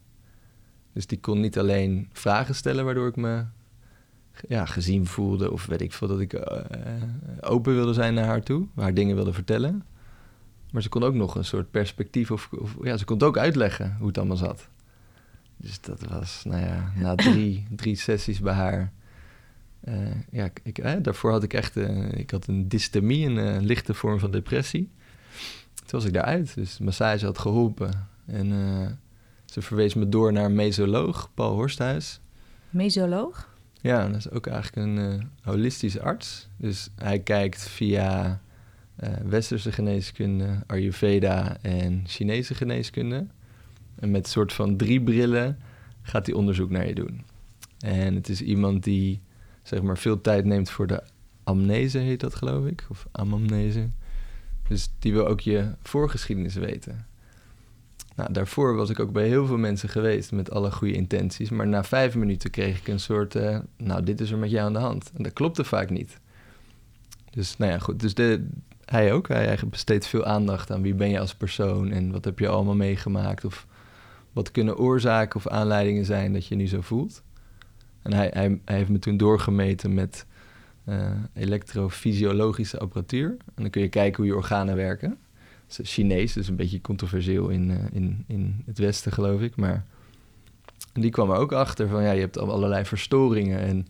Dus die kon niet alleen vragen stellen waardoor ik me ja, gezien voelde. Of weet ik veel, dat ik eh, open wilde zijn naar haar toe. Haar dingen wilde vertellen. Maar ze kon ook nog een soort perspectief of, of ja, ze kon het ook uitleggen hoe het allemaal zat. Dus dat was, nou ja, na drie, drie sessies bij haar. eh, ja, ik, eh, daarvoor had ik echt, eh, ik had een dystemie, een lichte vorm van depressie. Toen was ik daaruit, dus de massage had geholpen. En eh, ze verwees me door naar een mesoloog, Paul Horsthuis. Mesoloog? Ja, dat is ook eigenlijk een eh, holistische arts. Dus hij kijkt via eh, westerse geneeskunde, Ayurveda en Chinese geneeskunde. En met een soort van drie brillen gaat hij onderzoek naar je doen. En het is iemand die zeg maar veel tijd neemt voor de amnese, heet dat geloof ik, of amamnese. Dus die wil ook je voorgeschiedenis weten. Nou, daarvoor was ik ook bij heel veel mensen geweest met alle goede intenties. Maar na vijf minuten kreeg ik een soort, eh, nou, dit is er met jou aan de hand. En dat klopte vaak niet. Dus, nou ja, goed. Dus de, hij ook. Hij, besteedt veel aandacht aan wie ben je als persoon en wat heb je allemaal meegemaakt. Of wat kunnen oorzaken of aanleidingen zijn dat je nu zo voelt. En hij, hij, hij heeft me toen doorgemeten met elektrofysiologische apparatuur. En dan kun je kijken hoe je organen werken. Het is Chinees, dus een beetje controversieel in, eh, in, in het Westen, geloof ik. Maar die kwam er ook achter van, ja, je hebt al- allerlei verstoringen. En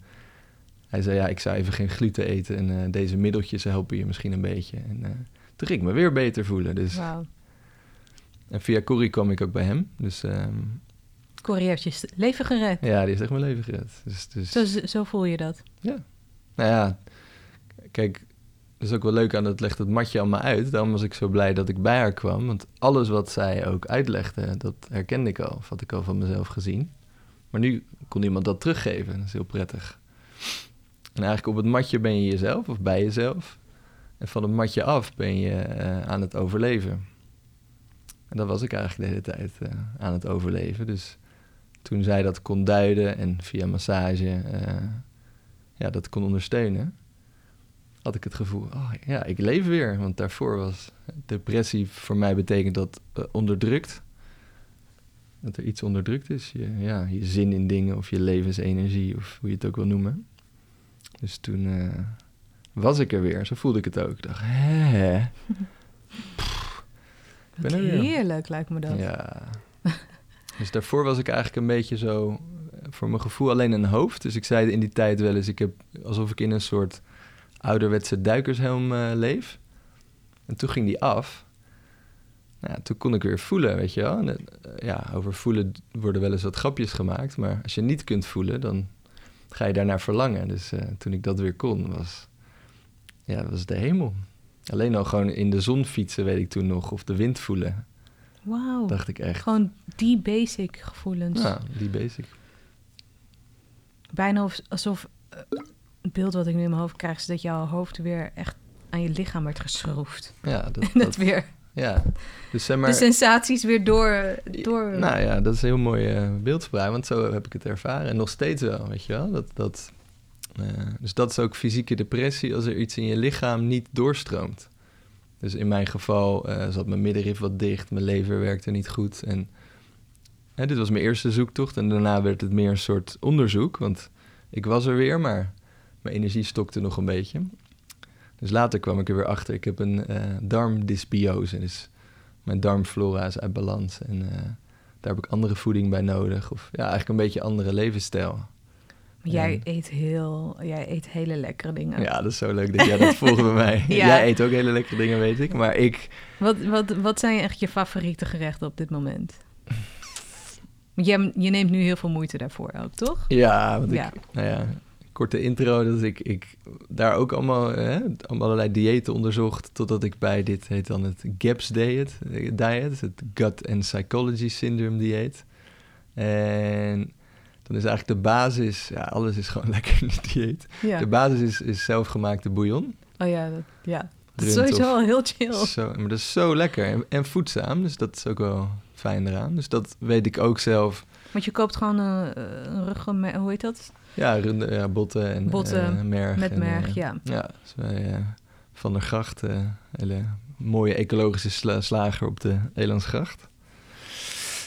hij zei, ja, ik zou even geen gluten eten en eh, deze middeltjes helpen je misschien een beetje. En eh, toen ging ik me weer beter voelen. Dus. En via Corrie kwam ik ook bij hem. Dus ehm, Corrie heeft je leven gered. ja, die heeft echt mijn leven gered. Dus, dus, Zo, zo voel je dat. Nou ja, kijk, dat is ook wel leuk aan het legt het matje allemaal uit. Daarom was ik zo blij dat ik bij haar kwam. Want alles wat zij ook uitlegde, dat herkende ik al. Of had ik al van mezelf gezien. Maar nu kon iemand dat teruggeven. Dat is heel prettig. En eigenlijk op het matje ben je jezelf of bij jezelf. En van het matje af ben je eh, aan het overleven. En dat was ik eigenlijk de hele tijd eh, aan het overleven. Dus toen zij dat kon duiden en via massage eh, ja, dat kon ondersteunen, had ik het gevoel, oh ja, ik leef weer. Want daarvoor was depressie voor mij betekent dat eh, onderdrukt. Dat er iets onderdrukt is. Je, ja, je zin in dingen of je levensenergie of hoe je het ook wil noemen. Dus toen eh, was ik er weer. Zo voelde ik het ook. Ik dacht, hè? Pff, ben er weer. Heerlijk lijkt me dat. Ja. dus daarvoor was ik eigenlijk een beetje zo, voor mijn gevoel, alleen een hoofd. Dus ik zei in die tijd wel eens, ik heb alsof ik in een soort ouderwetse duikershelm eh, leef. En toen ging die af. Nou, ja, toen kon ik weer voelen, weet je wel. En, eh, ja, over voelen worden wel eens wat grapjes gemaakt. Maar als je niet kunt voelen, dan ga je daarnaar verlangen. Dus eh, toen ik dat weer kon, was, ja, was de hemel. Alleen al gewoon in de zon fietsen, weet ik toen nog. Of de wind voelen, Wauw. dacht ik echt. Gewoon die basic gevoelens. Ja, die basic. Bijna of- alsof eh, het beeld wat ik nu in mijn hoofd krijg... is dat jouw hoofd weer echt aan je lichaam werd geschroefd. Ja, dat, En dat dat- weer ja. Dus zeg maar, de sensaties weer door... door nou ja, dat is een heel mooi beeldspraak, want zo heb ik het ervaren. En nog steeds wel, weet je wel. Dat, dat, eh, dus dat is ook fysieke depressie als er iets in je lichaam niet doorstroomt. Dus in mijn geval zat mijn middenrif wat dicht, mijn lever werkte niet goed. En hè, dit was mijn eerste zoektocht en daarna werd het meer een soort onderzoek. Want ik was er weer, maar mijn energie stokte nog een beetje. Dus later kwam ik er weer achter. Ik heb een eh, darmdysbiose. Dus mijn darmflora is uit balans. En eh, daar heb ik andere voeding bij nodig. Of ja, eigenlijk een beetje andere levensstijl. Maar jij En- eet heel, jij eet hele lekkere dingen. Ja, dat is zo leuk dat jij dat volgt bij mij. Ja. Jij eet ook hele lekkere dingen, weet ik. Maar ik, Wat, wat, wat zijn echt je favoriete gerechten op dit moment? Jij, je neemt nu heel veel moeite daarvoor ook, toch? ja, want Ja. ik, nou ja, korte intro, dat ik, ik daar ook allemaal, hè, allemaal allerlei diëten onderzocht, totdat ik bij dit heet dan het GAPS diet, eh, diet het Gut and Psychology Syndrome dieet. En dan is eigenlijk de basis, ja, alles is gewoon lekker in die dieet. Ja. De basis is, is zelfgemaakte bouillon. Oh ja, dat, ja. Dat is sowieso al heel chill. Zo, maar dat is zo lekker en, en voedzaam, dus dat is ook wel fijn eraan. Dus dat weet ik ook zelf. Want je koopt gewoon een, een ruggen, hoe heet dat? Ja, runde, ja botten en Botten eh, merg. Met en, merg, eh, ja. Ja, dus wij, eh, Van der Gracht, eh hele mooie ecologische sla- slager op de Elandsgracht.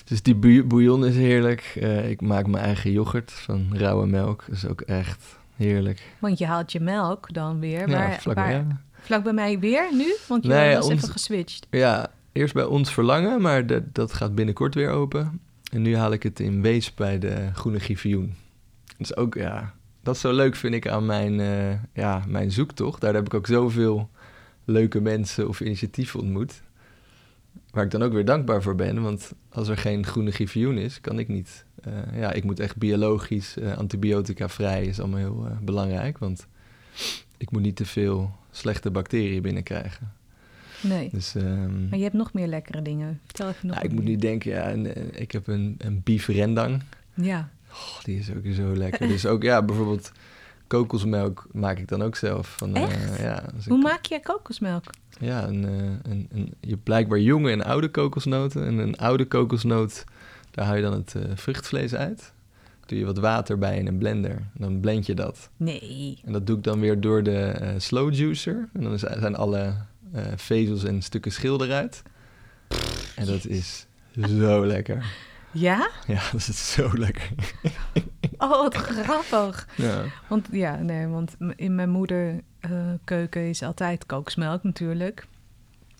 Dus die bou- bouillon is heerlijk. Eh, ik maak mijn eigen yoghurt van rauwe melk. Dat is ook echt heerlijk. Want je haalt je melk dan weer. ja, waar, vlak, waar- ja. vlak bij mij weer nu? Want je Nee, was ons- even geswitcht. ja, eerst bij ons verlangen, maar dat, gaat binnenkort weer open. En nu haal ik het in Wees bij de Groene Griffioen. Dat is ook, ja, dat is zo leuk vind ik aan mijn, eh, ja, mijn zoektocht. Daar heb ik ook zoveel leuke mensen of initiatieven ontmoet. Waar ik dan ook weer dankbaar voor ben. Want als er geen groene griffioen is, kan ik niet. eh, ja, ik moet echt biologisch, eh, antibiotica vrij is allemaal heel belangrijk. Want ik moet niet te veel slechte bacteriën binnenkrijgen. Nee. Dus ehm, Maar je hebt nog meer lekkere dingen. Vertel even nog nou, ik moet nu denken, ja, en, eh, ik heb een, een beef rendang. Ja. Oh, die is ook zo lekker. dus ook, ja, bijvoorbeeld kokosmelk maak ik dan ook zelf. Van, eh, Echt? ja, Hoe ik- maak je kokosmelk? Ja, een, eh, een, een, je hebt blijkbaar jonge en oude kokosnoten. En een oude kokosnoot, daar haal je dan het vruchtvlees uit. Doe je wat water bij in een blender. En dan blend je dat. Nee. En dat doe ik dan weer door de eh, slow juicer. En dan zijn alle eh, vezels en stukken schil eruit. En dat is zo lekker. Ja? Ja, dat is zo lekker. Oh, wat grappig. Ja. Want ja, nee, want in mijn moeder eh, keuken is altijd kokosmelk natuurlijk.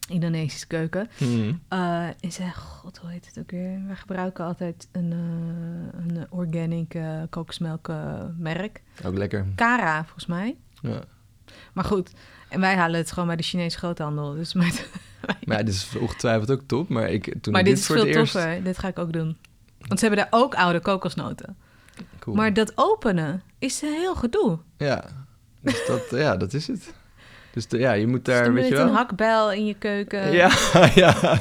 Indonesische keuken. Mm. Eh en ze, god, hoe heet het ook weer? Wij gebruiken altijd een, een organic eh kokosmelkmerk. Ook lekker. Cara, volgens mij. Ja. Maar goed, en wij halen het gewoon bij de Chinese groothandel. Dus met, Maar ja, dit is ongetwijfeld ook top. Maar ik, toen maar ik dit dit is voor veel eerst... toffer. Dit ga ik ook doen. Want ze hebben daar ook oude kokosnoten. Cool. Maar dat openen is heel gedoe. Ja, dus dat, ja, dat is het. Dus de- ja, je moet Dus daar, weet je wel... een hakbel in je keuken. Ja, ja.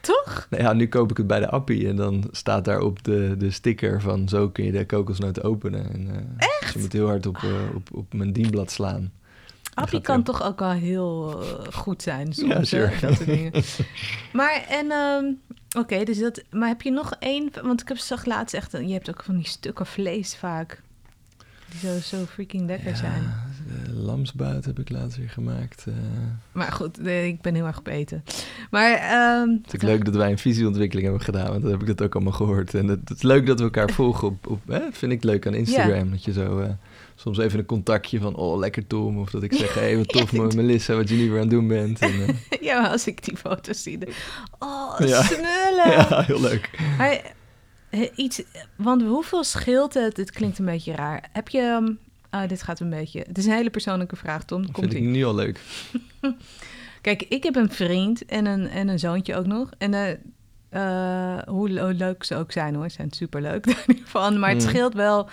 Toch? Nou ja, nu koop ik het bij de Appie en dan staat daar op de, de sticker van zo kun je de kokosnoot openen. En, eh, Dus je moet heel hard op, eh, op, op mijn dienblad slaan. Appie kan toch ook wel heel eh, goed zijn soms, Ja, hè, sure. dat soort dingen. Maar, en, ehm, oké, dus dat, maar heb je nog één, want ik heb zag laatst echt, je hebt ook van die stukken vlees vaak, die zo, zo freaking lekker zijn. Eh, lamsbuit heb ik laatst weer gemaakt. eh. Maar goed, eh, ik ben heel erg op eten. Maar, ehm, Het is ook leuk dat wij een visieontwikkeling hebben gedaan, want dan heb ik dat ook allemaal gehoord. En het, het is leuk dat we elkaar volgen op, op hè? vind ik leuk aan Instagram. Dat je zo eh, soms even een contactje van, oh lekker Tom. Of dat ik zeg, hé hey, wat tof Ja, Melissa, wat je nu weer aan het doen bent. En, eh, ja, maar als ik die foto's zie, dan- oh, Ja. smullen. ja, heel leuk. Maar eh, iets, want hoeveel scheelt het? Het klinkt een beetje raar. Heb je, ehm, ah, dit gaat een beetje, het is een hele persoonlijke vraag, Tom. Komt vind ik nu al leuk. Kijk, ik heb een vriend en een, en een zoontje ook nog. En eh, hoe, leuk ze ook zijn hoor, ze zijn superleuk daar niet van. Maar het Mm. scheelt wel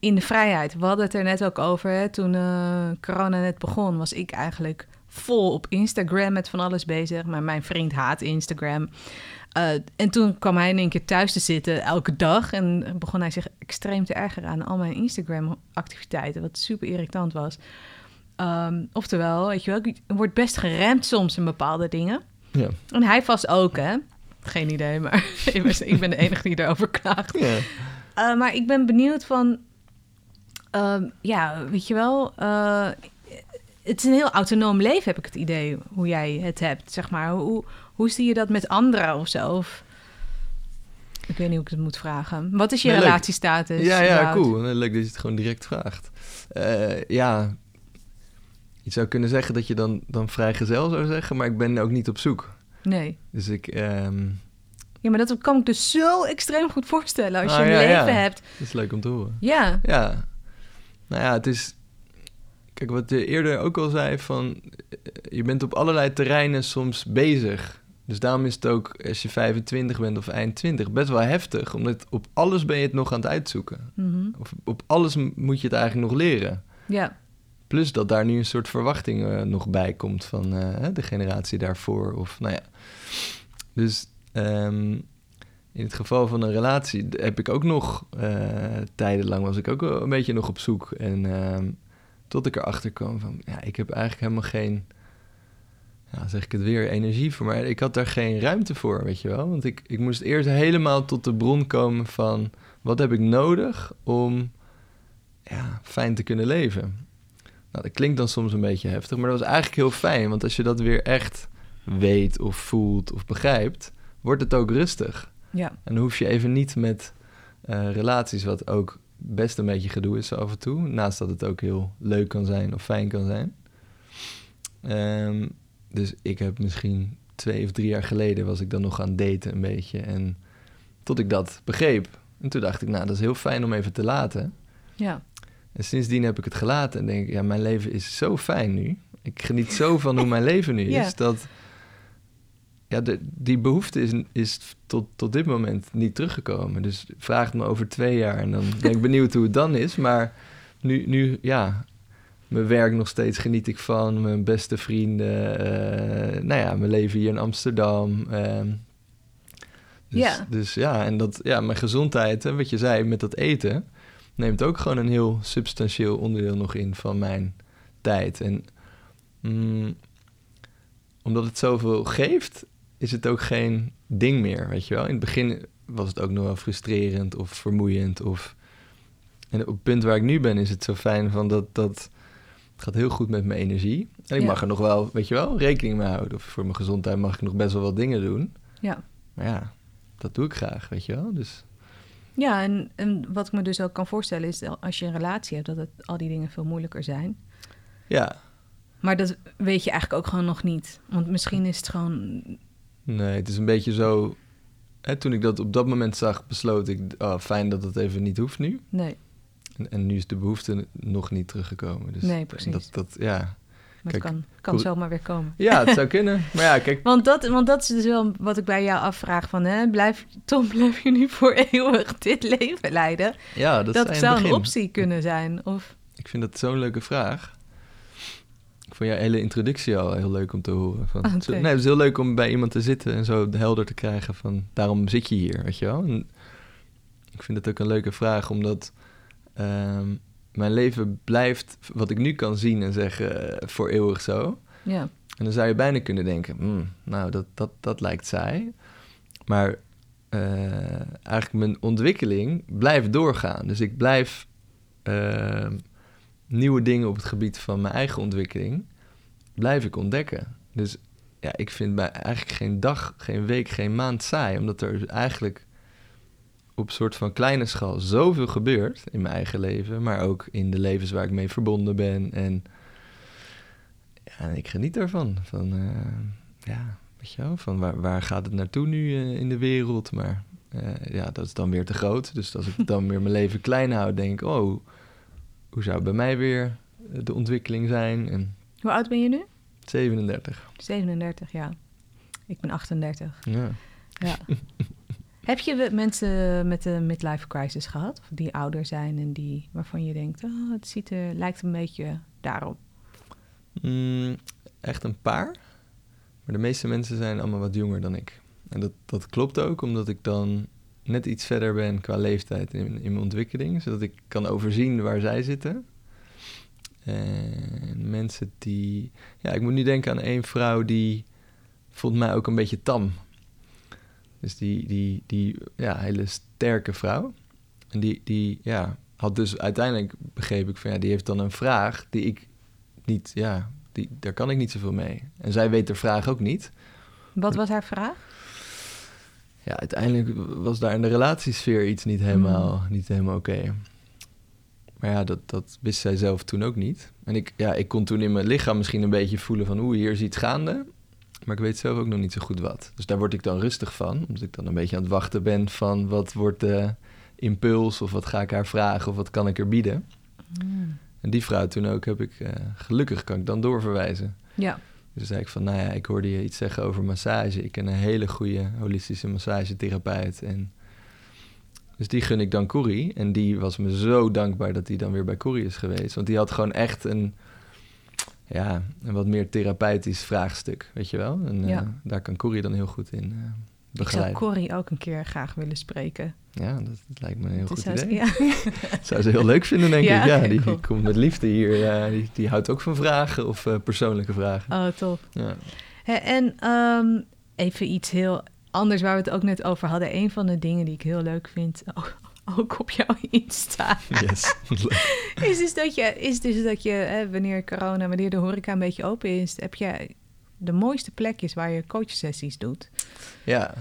in de vrijheid. We hadden het er net ook over. Hè? Toen eh, corona net begon, was ik eigenlijk vol op Instagram met van alles bezig. Maar mijn vriend haat Instagram. Eh, en toen kwam hij in één keer thuis te zitten elke dag. En begon hij zich extreem te ergeren aan al mijn Instagram-activiteiten. Wat super irritant was. Ehm, oftewel, weet je wel, ik word best geremd soms in bepaalde dingen. Ja. En hij vast ook, hè? Geen idee, maar ik ben- de enige die daarover klaagt. Ja. Eh, maar ik ben benieuwd van... ehm, ja, weet je wel... eh, het is een heel autonoom leven, heb ik het idee, hoe jij het hebt, zeg maar. Hoe, hoe zie je dat met anderen of zo? Of, ik weet niet hoe ik het moet vragen. Wat is je Nee, relatiestatus? ja, ja, überhaupt? cool. Leuk dat je het gewoon direct vraagt. Eh, ja, je zou kunnen zeggen dat je dan, dan vrijgezel zou zeggen, maar ik ben ook niet op zoek. Nee. Dus ik, ehm, Ja, maar dat kan ik dus zo extreem goed voorstellen als je Ah, een ja, leven ja. hebt. dat is leuk om te horen. Ja, Ja, nou ja, het is. Kijk, wat je eerder ook al zei: van eh, je bent op allerlei terreinen soms bezig. Dus daarom is het ook als je 25 bent of eind 20 best wel heftig, omdat op alles ben je het nog aan het uitzoeken. Mhm. Of op alles moet je het eigenlijk nog leren. ja, Plus dat daar nu een soort verwachting eh, nog bij komt van eh, de generatie daarvoor. Of nou ja. Dus ehm, in het geval van een relatie heb ik ook nog eh, tijdenlang was ik ook een beetje nog op zoek. En ehm, tot ik erachter kwam van ja, ik heb eigenlijk helemaal geen. Zeg ik het weer, energie voor mij. Ik had daar geen ruimte voor, weet je wel. Want ik, ik moest eerst helemaal tot de bron komen van... wat heb ik nodig om ja, fijn te kunnen leven? Nou, dat klinkt dan soms een beetje heftig, maar dat was eigenlijk heel fijn. Want als je dat weer echt weet of voelt of begrijpt, wordt het ook rustig. Ja, En dan hoef je even niet met eh, relaties, wat ook best een beetje gedoe is af en toe. Naast dat het ook heel leuk kan zijn of fijn kan zijn. Ehm, dus ik heb misschien twee of drie jaar geleden was ik dan nog aan daten een beetje. En tot ik dat begreep. En toen dacht ik, nou, dat is heel fijn om even te laten. ja. En sindsdien heb ik het gelaten en denk ik, ja, mijn leven is zo fijn nu. Ik geniet zo van hoe mijn leven nu is, Ja. dat ja, de, die behoefte is, is tot, tot dit moment niet teruggekomen. Dus vraag het me over twee jaar en dan ben ik benieuwd hoe het dan is. Maar nu, nu ja, mijn werk nog steeds geniet ik van, mijn beste vrienden, eh, nou ja, mijn leven hier in Amsterdam. ehm. dus, Ja. dus ja, en dat, ja, mijn gezondheid, hè, wat je zei met dat eten, neemt ook gewoon een heel substantieel onderdeel nog in van mijn tijd. En mm, omdat het zoveel geeft, is het ook geen ding meer, weet je wel. In het begin was het ook nog wel frustrerend of vermoeiend. Of... En op het punt waar ik nu ben, is het zo fijn van dat... dat het gaat heel goed met mijn energie. En ik Ja. mag er nog wel, weet je wel, rekening mee houden. Of voor mijn gezondheid mag ik nog best wel wat dingen doen. Ja, Maar ja, dat doe ik graag, weet je wel. Dus ja en, en wat ik me dus ook kan voorstellen is dat als je een relatie hebt, dat het, al die dingen veel moeilijker zijn. ja, Maar dat weet je eigenlijk ook gewoon nog niet. Want misschien is het gewoon. Nee, het is een beetje zo. Hè, toen ik dat op dat moment zag, besloot ik, oh, fijn dat het even niet hoeft nu. Nee, En, en nu is de behoefte nog niet teruggekomen. Dus Nee, precies. Dat, dat, ja. maar Kijk, het kan, kan zomaar weer komen. ja, het zou kunnen. Maar ja, kijk, Want dat, want dat is dus wel wat ik bij jou afvraag: van, hè, blijf, Tom, blijf je nu voor eeuwig dit leven leiden? ja, dat, Dat, zou een een begin. optie kunnen zijn. Of, Ik vind dat zo'n leuke vraag. Vond jouw hele introductie al heel leuk om te horen. Van, zo- nee, het is heel leuk om bij iemand te zitten en zo helder te krijgen van... daarom zit je hier, weet je wel. En ik vind het ook een leuke vraag, omdat... ehm, mijn leven blijft, wat ik nu kan zien en zeggen, eh, voor eeuwig zo. ja, En dan zou je bijna kunnen denken, "Hmm, nou, dat, dat, dat lijkt saai. Maar eh, eigenlijk mijn ontwikkeling blijft doorgaan. Dus ik blijf eh, nieuwe dingen op het gebied van mijn eigen ontwikkeling, blijf ik ontdekken. Dus ja, ik vind bij eigenlijk geen dag, geen week, geen maand saai. Omdat er eigenlijk op soort van kleine schaal zoveel gebeurt in mijn eigen leven. Maar ook in de levens waar ik mee verbonden ben. En ja, ik geniet ervan. Van, eh, ja, weet je wel, van waar, waar gaat het naartoe nu eh, in de wereld? Maar eh, ja, dat is dan weer te groot. Dus als ik dan weer mijn leven klein hou, denk ik, oh, hoe zou bij mij weer de ontwikkeling zijn? En hoe oud ben je nu? 37. 37, ja. Ik ben 38. Ja. Ja. Heb je mensen met een midlife crisis gehad? Of die ouder zijn en die waarvan je denkt, oh, het ziet er, lijkt een beetje daarop. Mm, echt een paar. Maar de meeste mensen zijn allemaal wat jonger dan ik. En dat, dat klopt ook, omdat ik dan net iets verder ben qua leeftijd in, in mijn ontwikkeling. Zodat ik kan overzien waar zij zitten. En mensen die... Ja, ik moet nu denken aan één vrouw die vond mij ook een beetje tam. Dus die, die, die ja, hele sterke vrouw. En die, die ja, had dus uiteindelijk, begreep ik, van ja, die heeft dan een vraag die ik niet, ja, die, daar kan ik niet zoveel mee. En zij weet de vraag ook niet. Wat was haar vraag? Ja, uiteindelijk was daar in de relatiesfeer iets niet helemaal, niet helemaal oké. Maar ja, dat, dat wist zij zelf toen ook niet. En ik, ja, ik kon toen in mijn lichaam misschien een beetje voelen van... oeh, hier is iets gaande. Maar ik weet zelf ook nog niet zo goed wat. Dus daar word ik dan rustig van. Omdat ik dan een beetje aan het wachten ben van... wat wordt de impuls of wat ga ik haar vragen of wat kan ik er bieden. Mm. En die vrouw toen ook heb ik... eh, gelukkig kan ik dan doorverwijzen. Ja, Dus zei ik van, nou ja, ik hoorde je iets zeggen over massage. Ik ken een hele goede holistische massagetherapeut. En dus die gun ik dan Corrie. En die was me zo dankbaar dat hij dan weer bij Corrie is geweest. Want die had gewoon echt een, ja, een wat meer therapeutisch vraagstuk, weet je wel. En Ja. eh, daar kan Corrie dan heel goed in eh ik zou begeleiden. Corrie ook een keer graag willen spreken. Ja, dat, dat lijkt me een heel goed huis- idee. Ja. Zou ze heel leuk vinden, denk Ja, ik. Ja, die, cool. die komt met liefde hier. Ja, die, die houdt ook van vragen of eh, persoonlijke vragen. Oh, tof. Ja. En ehm, even iets heel anders waar we het ook net over hadden. Een van de dingen die ik heel leuk vind, ook, op jouw Insta, Yes. is dus dat je, is dus dat je hè, wanneer corona, wanneer de horeca een beetje open is, heb je de mooiste plekjes waar je coachsessies doet. ja,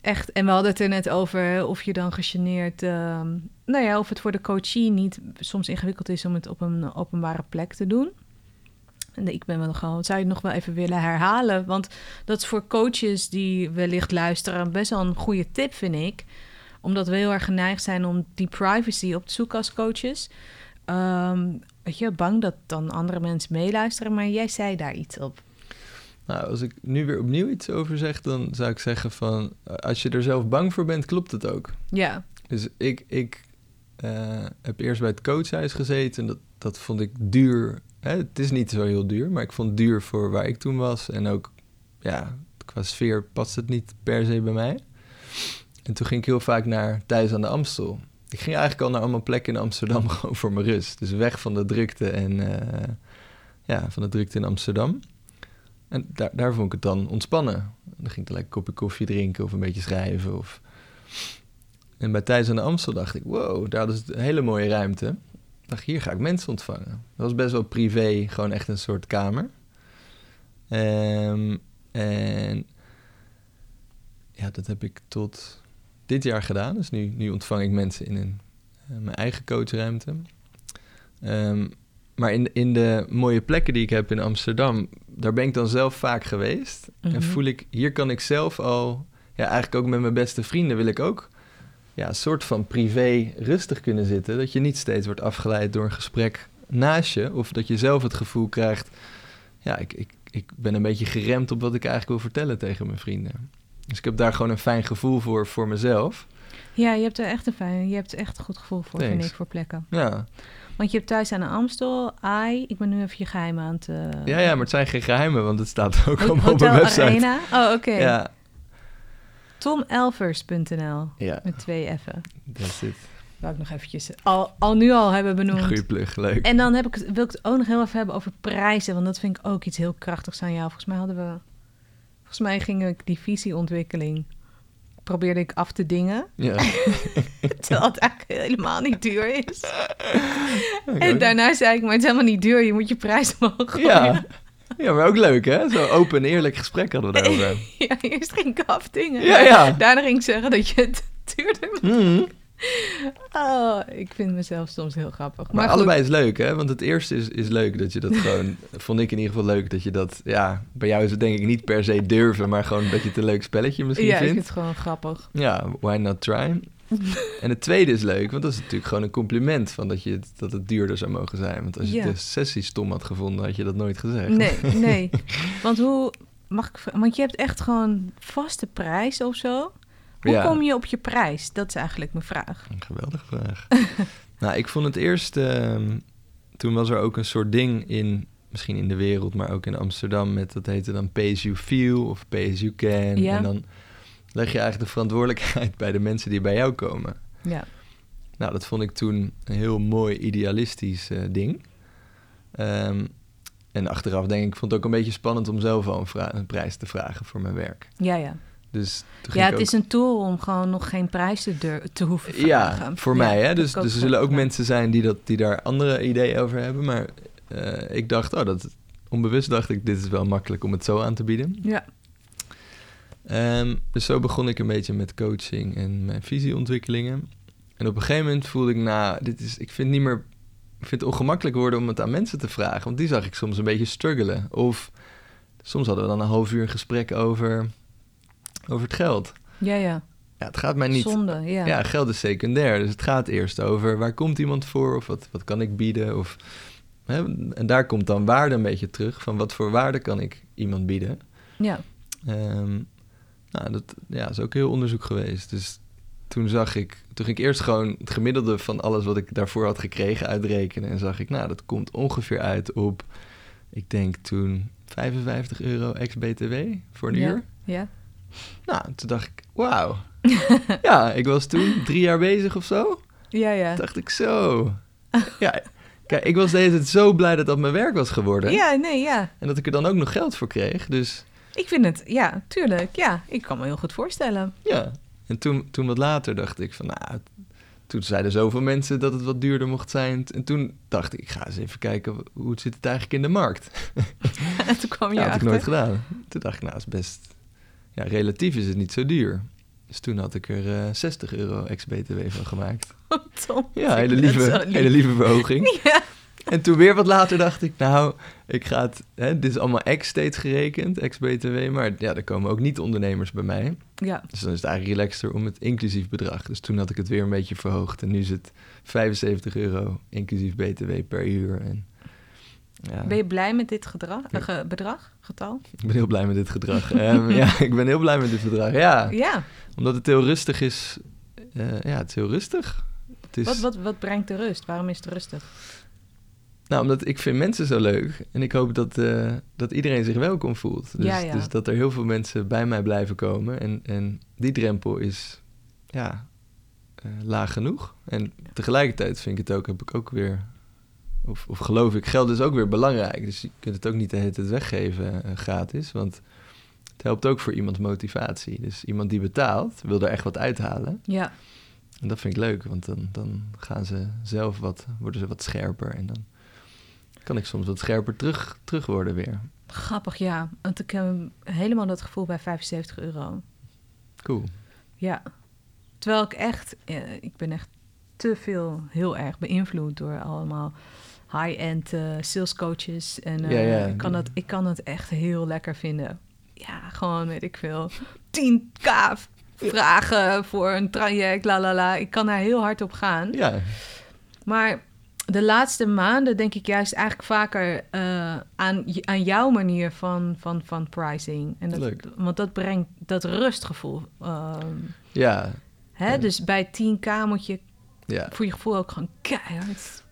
Echt, en we hadden het er net over of je dan gegeneerd, ehm, nou ja, of het voor de coachie niet soms ingewikkeld is om het op een openbare plek te doen. En ik ben wel gewoon, zou je het nog wel even willen herhalen? Want dat is voor coaches die wellicht luisteren best wel een goede tip, vind ik. Omdat we heel erg geneigd zijn om die privacy op te zoeken als coaches. Ehm, weet je, bang dat dan andere mensen meeluisteren, maar jij zei daar iets op. Nou, als ik nu weer opnieuw iets over zeg, dan zou ik zeggen van... eh, als je er zelf bang voor bent, klopt het ook. Ja, Dus ik, ik eh, heb eerst bij het coachhuis gezeten. Dat, dat vond ik duur. Hè? Het is niet zo heel duur, maar ik vond het duur voor waar ik toen was. En ook, ja, qua sfeer past het niet per se bij mij. En toen ging ik heel vaak naar Thuis aan de Amstel. Ik ging eigenlijk al naar allemaal plekken in Amsterdam gewoon voor mijn rust. Dus weg van de drukte en eh, ja, van de drukte in Amsterdam. En daar, daar vond ik het dan ontspannen. Dan ging ik dan lekker een kopje koffie drinken of een beetje schrijven. Of... En bij Thijs aan de Amstel dacht ik, wow, daar ze een hele mooie ruimte. Dacht, hier ga ik mensen ontvangen. Dat was best wel privé, gewoon echt een soort kamer. Ehm, en ja, dat heb ik tot dit jaar gedaan. Dus nu, nu ontvang ik mensen in een, eh, mijn eigen coachruimte. Ehm, maar in, in de mooie plekken die ik heb in Amsterdam, daar ben ik dan zelf vaak geweest. Mhm. En voel ik, hier kan ik zelf al, ja, eigenlijk ook met mijn beste vrienden wil ik ook ja, een soort van privé rustig kunnen zitten. Dat je niet steeds wordt afgeleid door een gesprek naast je. Of dat je zelf het gevoel krijgt, ja, ik, ik, ik ben een beetje geremd op wat ik eigenlijk wil vertellen tegen mijn vrienden. Dus ik heb daar gewoon een fijn gevoel voor, voor mezelf. ja je hebt er echt een fijn, je hebt echt een goed gevoel voor, vind ik, voor plekken. Ja. Want je hebt thuis aan de Amstel, AI, ik ben nu even je geheim aan het... eh, ja, ja, maar het zijn geen geheimen, want het staat ook allemaal op mijn website. Arena? Oh, oké. Ja, TomElvers.nl ja, met twee F'en. that's it. Wou ik nog eventjes al, al nu al hebben benoemd. Goeie plug, leuk. En dan heb ik, het- wil ik het ook nog heel even hebben over prijzen. Want dat vind ik ook iets heel krachtigs aan jou. Volgens mij hadden we... Volgens mij ging ik die visieontwikkeling... Probeerde ik af te dingen. Ja. Terwijl het eigenlijk helemaal niet duur is. Oké. En daarna zei ik, maar het is helemaal niet duur. Je moet je prijs omhoog gooien. Ja. Ja, maar ook leuk, hè? Zo open en eerlijk gesprek hadden we daarover. Ja, eerst ging ik afdingen. Ja, ja. Daarna ging ik zeggen dat je het duurder Mhm. Oh, ik vind mezelf soms heel grappig. Maar, goed. allebei is leuk, hè? Want het eerste is, is leuk dat je dat gewoon... vond ik in ieder geval leuk dat je dat... Ja, bij jou is het denk ik niet per se durven... maar gewoon dat je het een leuk spelletje misschien Ja, ik vindt. vind het gewoon grappig. Ja, why not try? En het tweede is leuk, want dat is natuurlijk gewoon een compliment... van dat, je dat het duurder zou mogen zijn. Want als je Ja. de sessie stom had gevonden, had je dat nooit gezegd. Nee, nee. Want hoe... Mag ik, want je hebt echt gewoon vaste prijs of zo. Hoe Ja. kom je op je prijs? Dat is eigenlijk mijn vraag. Een geweldige vraag. nou, ik vond het eerst... ehm, toen was er ook een soort ding in... misschien in de wereld, maar ook in Amsterdam... met dat heette dan pay as you feel of pay as you can. Ja. En dan leg je eigenlijk de verantwoordelijkheid... bij de mensen die bij jou komen. Ja. Nou, dat vond ik toen een heel mooi idealistisch eh, ding. Ehm, en achteraf denk ik, vond het ook een beetje spannend... om zelf al een, prijs te vragen voor mijn werk. Ja, ja. Dus Ja, het is een tool om gewoon nog geen prijs te, te hoeven vragen. Ja, voor Ja, mij. Hè? Dus, dus er zullen ook mensen zijn die, dat, die daar andere ideeën over hebben. Maar eh, ik dacht, oh, dat, onbewust dacht ik, dit is wel makkelijk om het zo aan te bieden. Ja, Ehm, dus zo begon ik een beetje met coaching en mijn visieontwikkelingen. En op een gegeven moment voelde ik, nou, dit is, ik vind het niet meer ik vind het ongemakkelijk worden om het aan mensen te vragen. Want die zag ik soms een beetje struggelen. Of soms hadden we dan een half uur een gesprek over, over het geld. Ja, ja. Ja, het gaat mij niet... Zonde, ja. Ja, geld is secundair. Dus het gaat eerst over waar komt iemand voor of wat, wat kan ik bieden. Of, hè, en daar komt dan waarde een beetje terug. Van wat voor waarde kan ik iemand bieden. Ja. Ehm, nou, dat ja, is ook heel onderzoek geweest. Dus toen zag ik, toen ging ik eerst gewoon het gemiddelde van alles wat ik daarvoor had gekregen uitrekenen. En zag ik, nou, dat komt ongeveer uit op, ik denk toen 55 euro ex-BTW voor een ja. uur. Ja. Nou, toen dacht ik, wauw. ja, ik was toen drie jaar bezig of zo. Ja, ja. dacht ik zo. ja, kijk, ik was de hele tijd zo blij dat dat mijn werk was geworden. Ja, nee, ja. En dat ik er dan ook nog geld voor kreeg. Dus Ik vind het, ja, tuurlijk. Ja, ik kan me heel goed voorstellen. ja. En toen, toen wat later dacht ik van, nou, toen zeiden zoveel mensen dat het wat duurder mocht zijn. En toen dacht ik, ik ga eens even kijken hoe het zit het eigenlijk in de markt. En toen kwam je Ja, dat had ik nooit gedaan. Toen dacht ik, nou, is best, ja, relatief is het niet zo duur. Dus toen had ik er eh 60 euro ex-BTW van gemaakt. Tom, Ja, hele lieve, lief. hele lieve verhoging. Ja. En toen weer wat later dacht ik, nou, ik ga het, hè, dit is allemaal ex steeds gerekend, ex-BTW, maar ja, er komen ook niet-ondernemers bij mij. Ja, Dus dan is het eigenlijk relaxter om het inclusief bedrag. Dus toen had ik het weer een beetje verhoogd en nu is het 75 euro inclusief BTW per uur. En, ja, ben je blij met dit gedrag, eh, ge- bedrag, getal? ik ben heel blij met dit gedrag. Ehm, ja, ik ben heel blij met dit bedrag, ja. Ja. Omdat het heel rustig is. Eh, ja, het is heel rustig. Het is... Wat, wat, wat brengt de rust? Waarom is het rustig? Nou, omdat ik vind mensen zo leuk. En ik hoop dat, eh, dat iedereen zich welkom voelt. Dus, Ja, ja. dus dat er heel veel mensen bij mij blijven komen. En, en die drempel is ja, eh, laag genoeg. En tegelijkertijd vind ik het ook, heb ik ook weer... Of, of geloof ik, geld is ook weer belangrijk. Dus je kunt het ook niet de hele tijd weggeven eh, gratis. Want het helpt ook voor iemands motivatie. Dus iemand die betaalt, wil er echt wat uithalen. Ja, En dat vind ik leuk, want dan, dan gaan ze zelf wat, worden ze wat scherper. En dan kan ik soms wat scherper terug, terug worden weer. grappig, ja. Want ik heb helemaal dat gevoel bij 75 euro. Cool. Ja. Terwijl ik echt, eh, ik ben echt te veel, heel erg beïnvloed door allemaal high-end eh sales coaches. En eh, Ja, ja. Ik, kan dat, ik kan het echt heel lekker vinden. Ja, gewoon weet ik veel. 10k vragen voor een traject, la la la. Ik kan daar heel hard op gaan. Ja, Maar de laatste maanden denk ik juist eigenlijk vaker eh, aan, aan jouw manier van, van, van pricing. En dat, Leuk. Want dat brengt dat rustgevoel. ehm, ja, hè? Dus bij 10k moet je ja. voor je gevoel ook gewoon keihard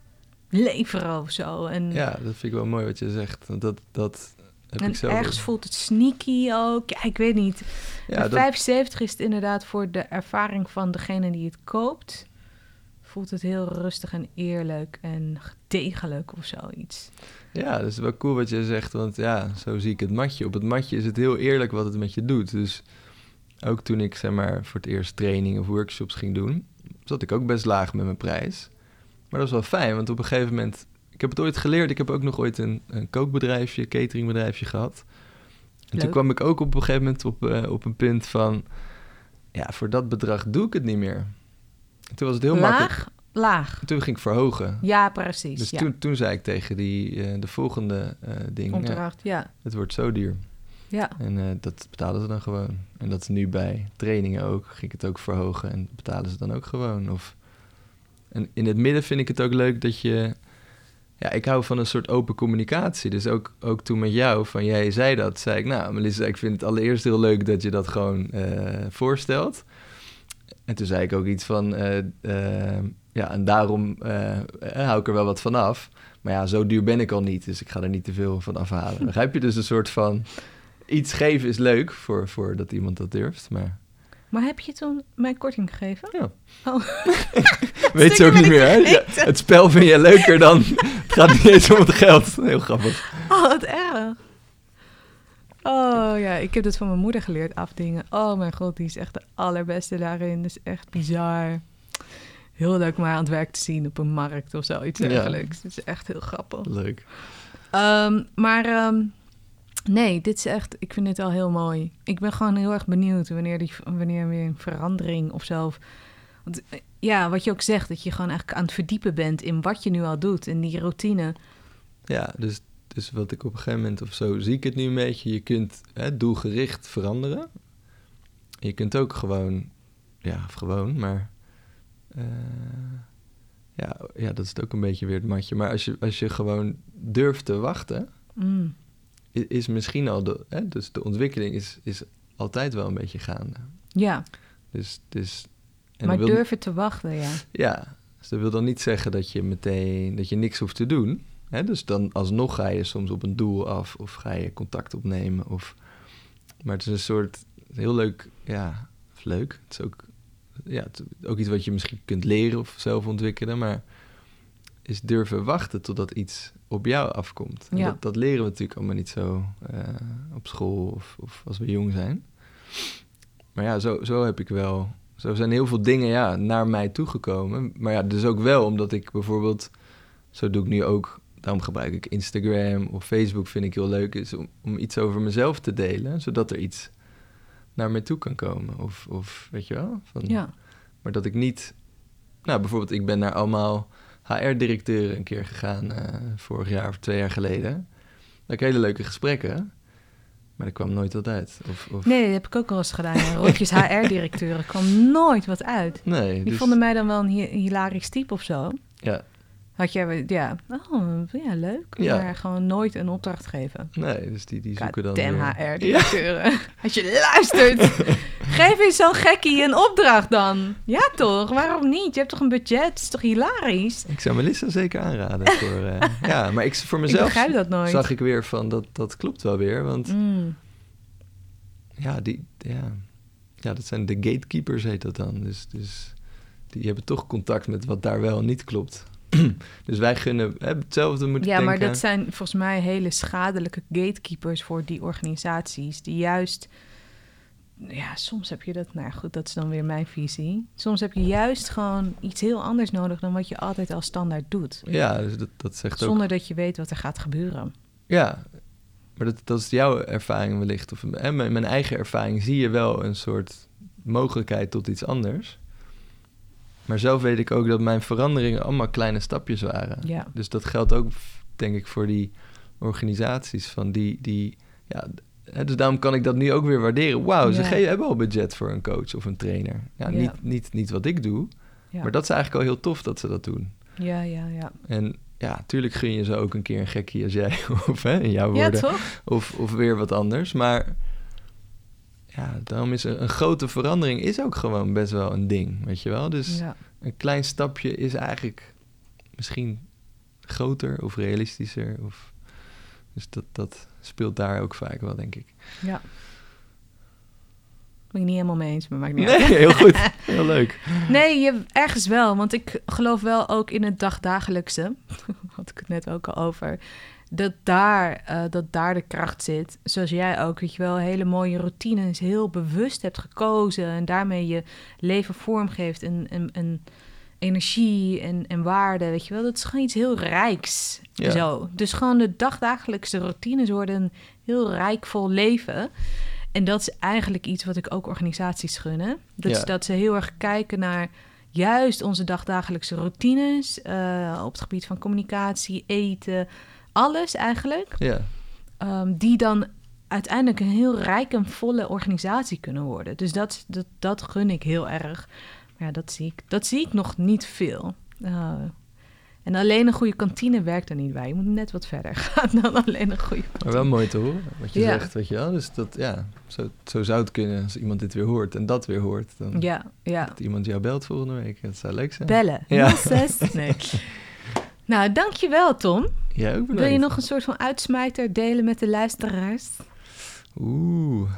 leveren of zo. En, Ja, dat vind ik wel mooi wat je zegt. Dat, dat heb en ik zelf ergens ook. voelt het sneaky ook. Ja, ik weet niet. Ja, Bij dat, 75 is het inderdaad voor de ervaring van degene die het koopt... voelt het heel rustig en eerlijk en degelijk of zoiets. ja, dat is wel cool wat je zegt. Want ja, zo zie ik het matje. Op het matje is het heel eerlijk wat het met je doet. Dus ook toen ik zeg maar voor het eerst training of workshops ging doen... zat ik ook best laag met mijn prijs. Maar dat was wel fijn, want op een gegeven moment... Ik heb het ooit geleerd. Ik heb ook nog ooit een, een kookbedrijfje, cateringbedrijfje gehad. En toen kwam ik ook op een gegeven moment op, eh, op een punt van... Ja, voor dat bedrag doe ik het niet meer. En toen was het heel makkelijk. Laag, laag. En toen ging ik verhogen. Ja, precies. Dus ja. toen, toen zei ik tegen die, eh, de volgende eh ding... Ja, het wordt zo duur. Ja, En eh, dat betalen ze dan gewoon. En dat is nu bij trainingen ook. Ging ik het ook verhogen en betalen ze dan ook gewoon. Of... En in het midden vind ik het ook leuk dat je... Ja, ik hou van een soort open communicatie. Dus ook, ook toen met jou, van jij zei dat, zei ik... Nou, Melissa, ik vind het allereerst heel leuk dat je dat gewoon voorstelt. En toen zei ik ook iets van... eh, eh, ja, en daarom eh, hou ik er wel wat van af. Maar ja, zo duur ben ik al niet, dus ik ga er niet te veel van afhalen. Begrijp je? Dus een soort van... Iets geven is leuk voor, voor dat iemand dat durft, maar... maar heb je toen mij korting gegeven? Ja. Oh. Weet ze ook niet meer, hè? Ja, het spel vind je leuker dan... het gaat niet eens om het geld. Heel grappig. Oh, wat erg. Oh ja, ik heb dat van mijn moeder geleerd, afdingen. Oh mijn god, die is echt de allerbeste daarin. Dat is echt bizar. Heel leuk om haar aan het werk te zien op een markt of zoiets Ja. dergelijks. Het is echt heel grappig. Leuk. Ehm, maar ehm, nee, dit is echt, ik vind dit al heel mooi. Ik ben gewoon heel erg benieuwd wanneer, die, wanneer weer een verandering of zo. Want ja, wat je ook zegt, dat je gewoon eigenlijk aan het verdiepen bent in wat je nu al doet, in die routine. Ja, dus, dus wat ik op een gegeven moment of zo zie ik het nu een beetje. Je kunt hè, doelgericht veranderen. Je kunt ook gewoon, ja, of gewoon, maar eh, ja, ja, dat is het ook een beetje weer het matje. Maar als je, als je gewoon durft te wachten, Mm. is misschien al de, hè, dus de ontwikkeling is, is altijd wel een beetje gaande. Ja, Dus, dus en maar wil, durven te wachten, ja. Ja, dus dat wil dan niet zeggen dat je meteen dat je niks hoeft te doen. Hè? Dus dan alsnog ga je soms op een doel af of ga je contact opnemen. Of... Maar het is een soort heel leuk, ja, of leuk. Het is ook, ja, het is ook iets wat je misschien kunt leren of zelf ontwikkelen. Maar is durven wachten totdat iets op jou afkomt. Ja. Dat, dat leren we natuurlijk allemaal niet zo eh, op school of, of als we jong zijn. Maar ja, zo, zo heb ik wel. Zo zijn heel veel dingen ja, naar mij toegekomen. Maar ja, dus ook wel omdat ik bijvoorbeeld. Zo doe ik nu ook. Daarom gebruik ik Instagram of Facebook. Vind ik heel leuk. Is om, om iets over mezelf te delen. Zodat er iets naar mij toe kan komen. Of, of weet je wel? Van, Ja, Maar dat ik niet. Nou, bijvoorbeeld, ik ben naar allemaal HR-directeuren een keer gegaan. eh, vorig jaar of twee jaar geleden. Dat ik hele leuke gesprekken. Maar er kwam nooit wat uit. Of, of... nee, dat heb ik ook wel eens gedaan. Ja. Rondjes HR-directeuren kwam nooit wat uit. Nee, Die dus- vonden mij dan wel een hi- hilarisch type of zo. Ja, Had jij, ja, oh, ja, leuk. Ja. Maar gewoon nooit een opdracht geven. nee, dus die, die zoeken dan Damn weer- HR-directeuren. Als je luistert, geef eens zo'n gekkie een opdracht dan. Ja toch, waarom niet? Je hebt toch een budget, het is toch hilarisch? Ik zou Melissa zeker aanraden. Voor, eh, ja, maar ik, voor mezelf begrijp dat nooit. zag ik weer van dat, dat klopt wel weer. Want Mm, ja, die, ja, ja, dat zijn de gatekeepers heet dat dan. Dus, dus die hebben toch contact met wat daar wel niet klopt. dus wij gunnen hè, hetzelfde moeten Ja, denken. maar dat zijn volgens mij hele schadelijke gatekeepers voor die organisaties. Die juist, ja, soms heb je dat, nou ja, goed, dat is dan weer mijn visie. Soms heb je juist gewoon iets heel anders nodig dan wat je altijd al standaard doet. Ja, dus dat, dat zegt ook... Zonder dat je weet wat er gaat gebeuren. Ja, maar dat, dat is jouw ervaring wellicht. Of mijn, mijn eigen ervaring zie je wel een soort mogelijkheid tot iets anders. Maar zelf weet ik ook dat mijn veranderingen allemaal kleine stapjes waren. Ja. Dus dat geldt ook, denk ik, voor die organisaties. Van die, die, ja, dus daarom kan ik dat nu ook weer waarderen. Wauw, ze Ja. ge- hebben al budget voor een coach of een trainer. Ja, Ja. Niet, niet, niet wat ik doe, Ja, maar dat is eigenlijk al heel tof dat ze dat doen. ja, ja. Ja, En ja, tuurlijk gun je ze ook een keer een gekkie als jij, of hè, in jouw ja woorden, toch? of, of weer wat anders. Maar ja, daarom is een, een grote verandering is ook gewoon best wel een ding, weet je wel. Dus Ja. een klein stapje is eigenlijk misschien groter of realistischer. Of, dus dat, dat speelt daar ook vaak wel, denk ik. ja. Ben ik niet helemaal mee eens, maar maakt niet uit. Nee, heel goed. Heel leuk. Nee, je, ergens wel. Want ik geloof wel ook in het dagdagelijkse. Had ik het net ook al over. Dat daar, eh, dat daar de kracht zit. Zoals jij ook, weet je wel, hele mooie routines heel bewust hebt gekozen. En daarmee je leven vormgeeft en, en, en energie en, en waarde, weet je wel. Dat is gewoon iets heel rijks. Ja. Zo. Dus gewoon de dagdagelijkse routines worden een heel rijkvol leven. En dat is eigenlijk iets wat ik ook organisaties gun. Hè? Dat, is Ja. dat ze heel erg kijken naar juist onze dagdagelijkse routines. eh, op het gebied van communicatie, eten, alles eigenlijk. Ja, ehm, die dan uiteindelijk een heel rijk en volle organisatie kunnen worden. Dus dat, dat, dat gun ik heel erg. Maar ja, dat zie ik, dat zie ik nog niet veel. Eh, en alleen een goede kantine werkt er niet bij. Je moet net wat verder gaan dan alleen een goede kantine. maar wel mooi te horen wat je Ja. zegt, weet je wel. Dus dat, ja, zo, zo zou het kunnen als iemand dit weer hoort en dat weer hoort. Dan Ja, ja. dat iemand jou belt volgende week. Dat zou leuk zijn. Bellen. Ja. 06. Nee. Nou, dankjewel Tom. Jij ook Wil je nog een soort van uitsmijter delen met de luisteraars? Oeh,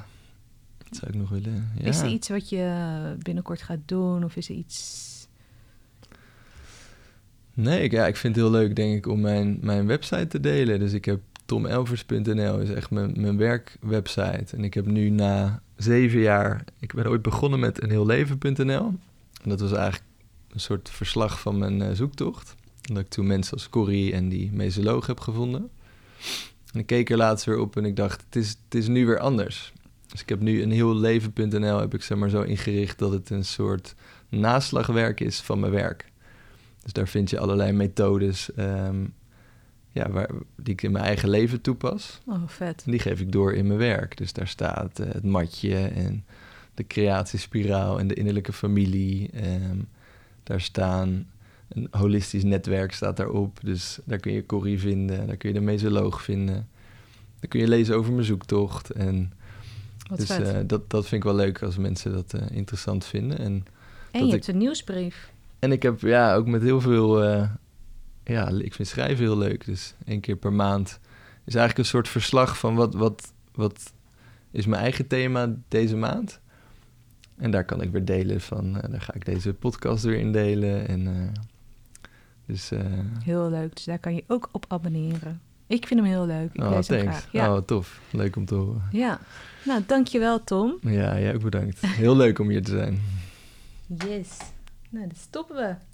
dat zou ik nog willen. Ja. Is er iets wat je binnenkort gaat doen? Of is er iets... Nee, ik, ja, ik vind het heel leuk, denk ik, om mijn, mijn website te delen. Dus ik heb tomelvers.nl, is echt mijn, mijn werkwebsite. En ik heb nu na zeven jaar... Ik ben ooit begonnen met eenheelleven.nl. En dat was eigenlijk een soort verslag van mijn eh, zoektocht. Dat ik toen mensen als Corrie en die mesoloog heb gevonden. En ik keek er laatst weer op en ik dacht, het is, het is nu weer anders. Dus ik heb nu een heel leven.nl heb ik zeg maar zo ingericht dat het een soort naslagwerk is van mijn werk. Dus daar vind je allerlei methodes ehm, ja, waar, die ik in mijn eigen leven toepas. Oh, vet. En die geef ik door in mijn werk. Dus daar staat eh, het matje en de creatiespiraal en de innerlijke familie. Ehm, daar staan een holistisch netwerk staat daarop. Dus daar kun je Corrie vinden, daar kun je de mesoloog vinden. Dan kun je lezen over mijn zoektocht. En Wat dus eh, dat, dat vind ik wel leuk als mensen dat eh, interessant vinden. En, en dat je ik- hebt een nieuwsbrief. en ik heb ja, ook met heel veel... eh, ja, ik vind schrijven heel leuk. Dus één keer per maand is eigenlijk een soort verslag van wat, wat, wat is mijn eigen thema deze maand. En daar kan ik weer delen van, daar ga ik deze podcast weer in delen. En, dus, eh Heel leuk. Dus daar kan je ook op abonneren. Ik vind hem heel leuk. Ik oh, lees hem thanks. graag. Ja. Oh, tof. Leuk om te horen. ja. Nou, dankjewel Tom. Ja, jij ook bedankt. Heel leuk om hier te zijn. Yes. Nou, dan stoppen we.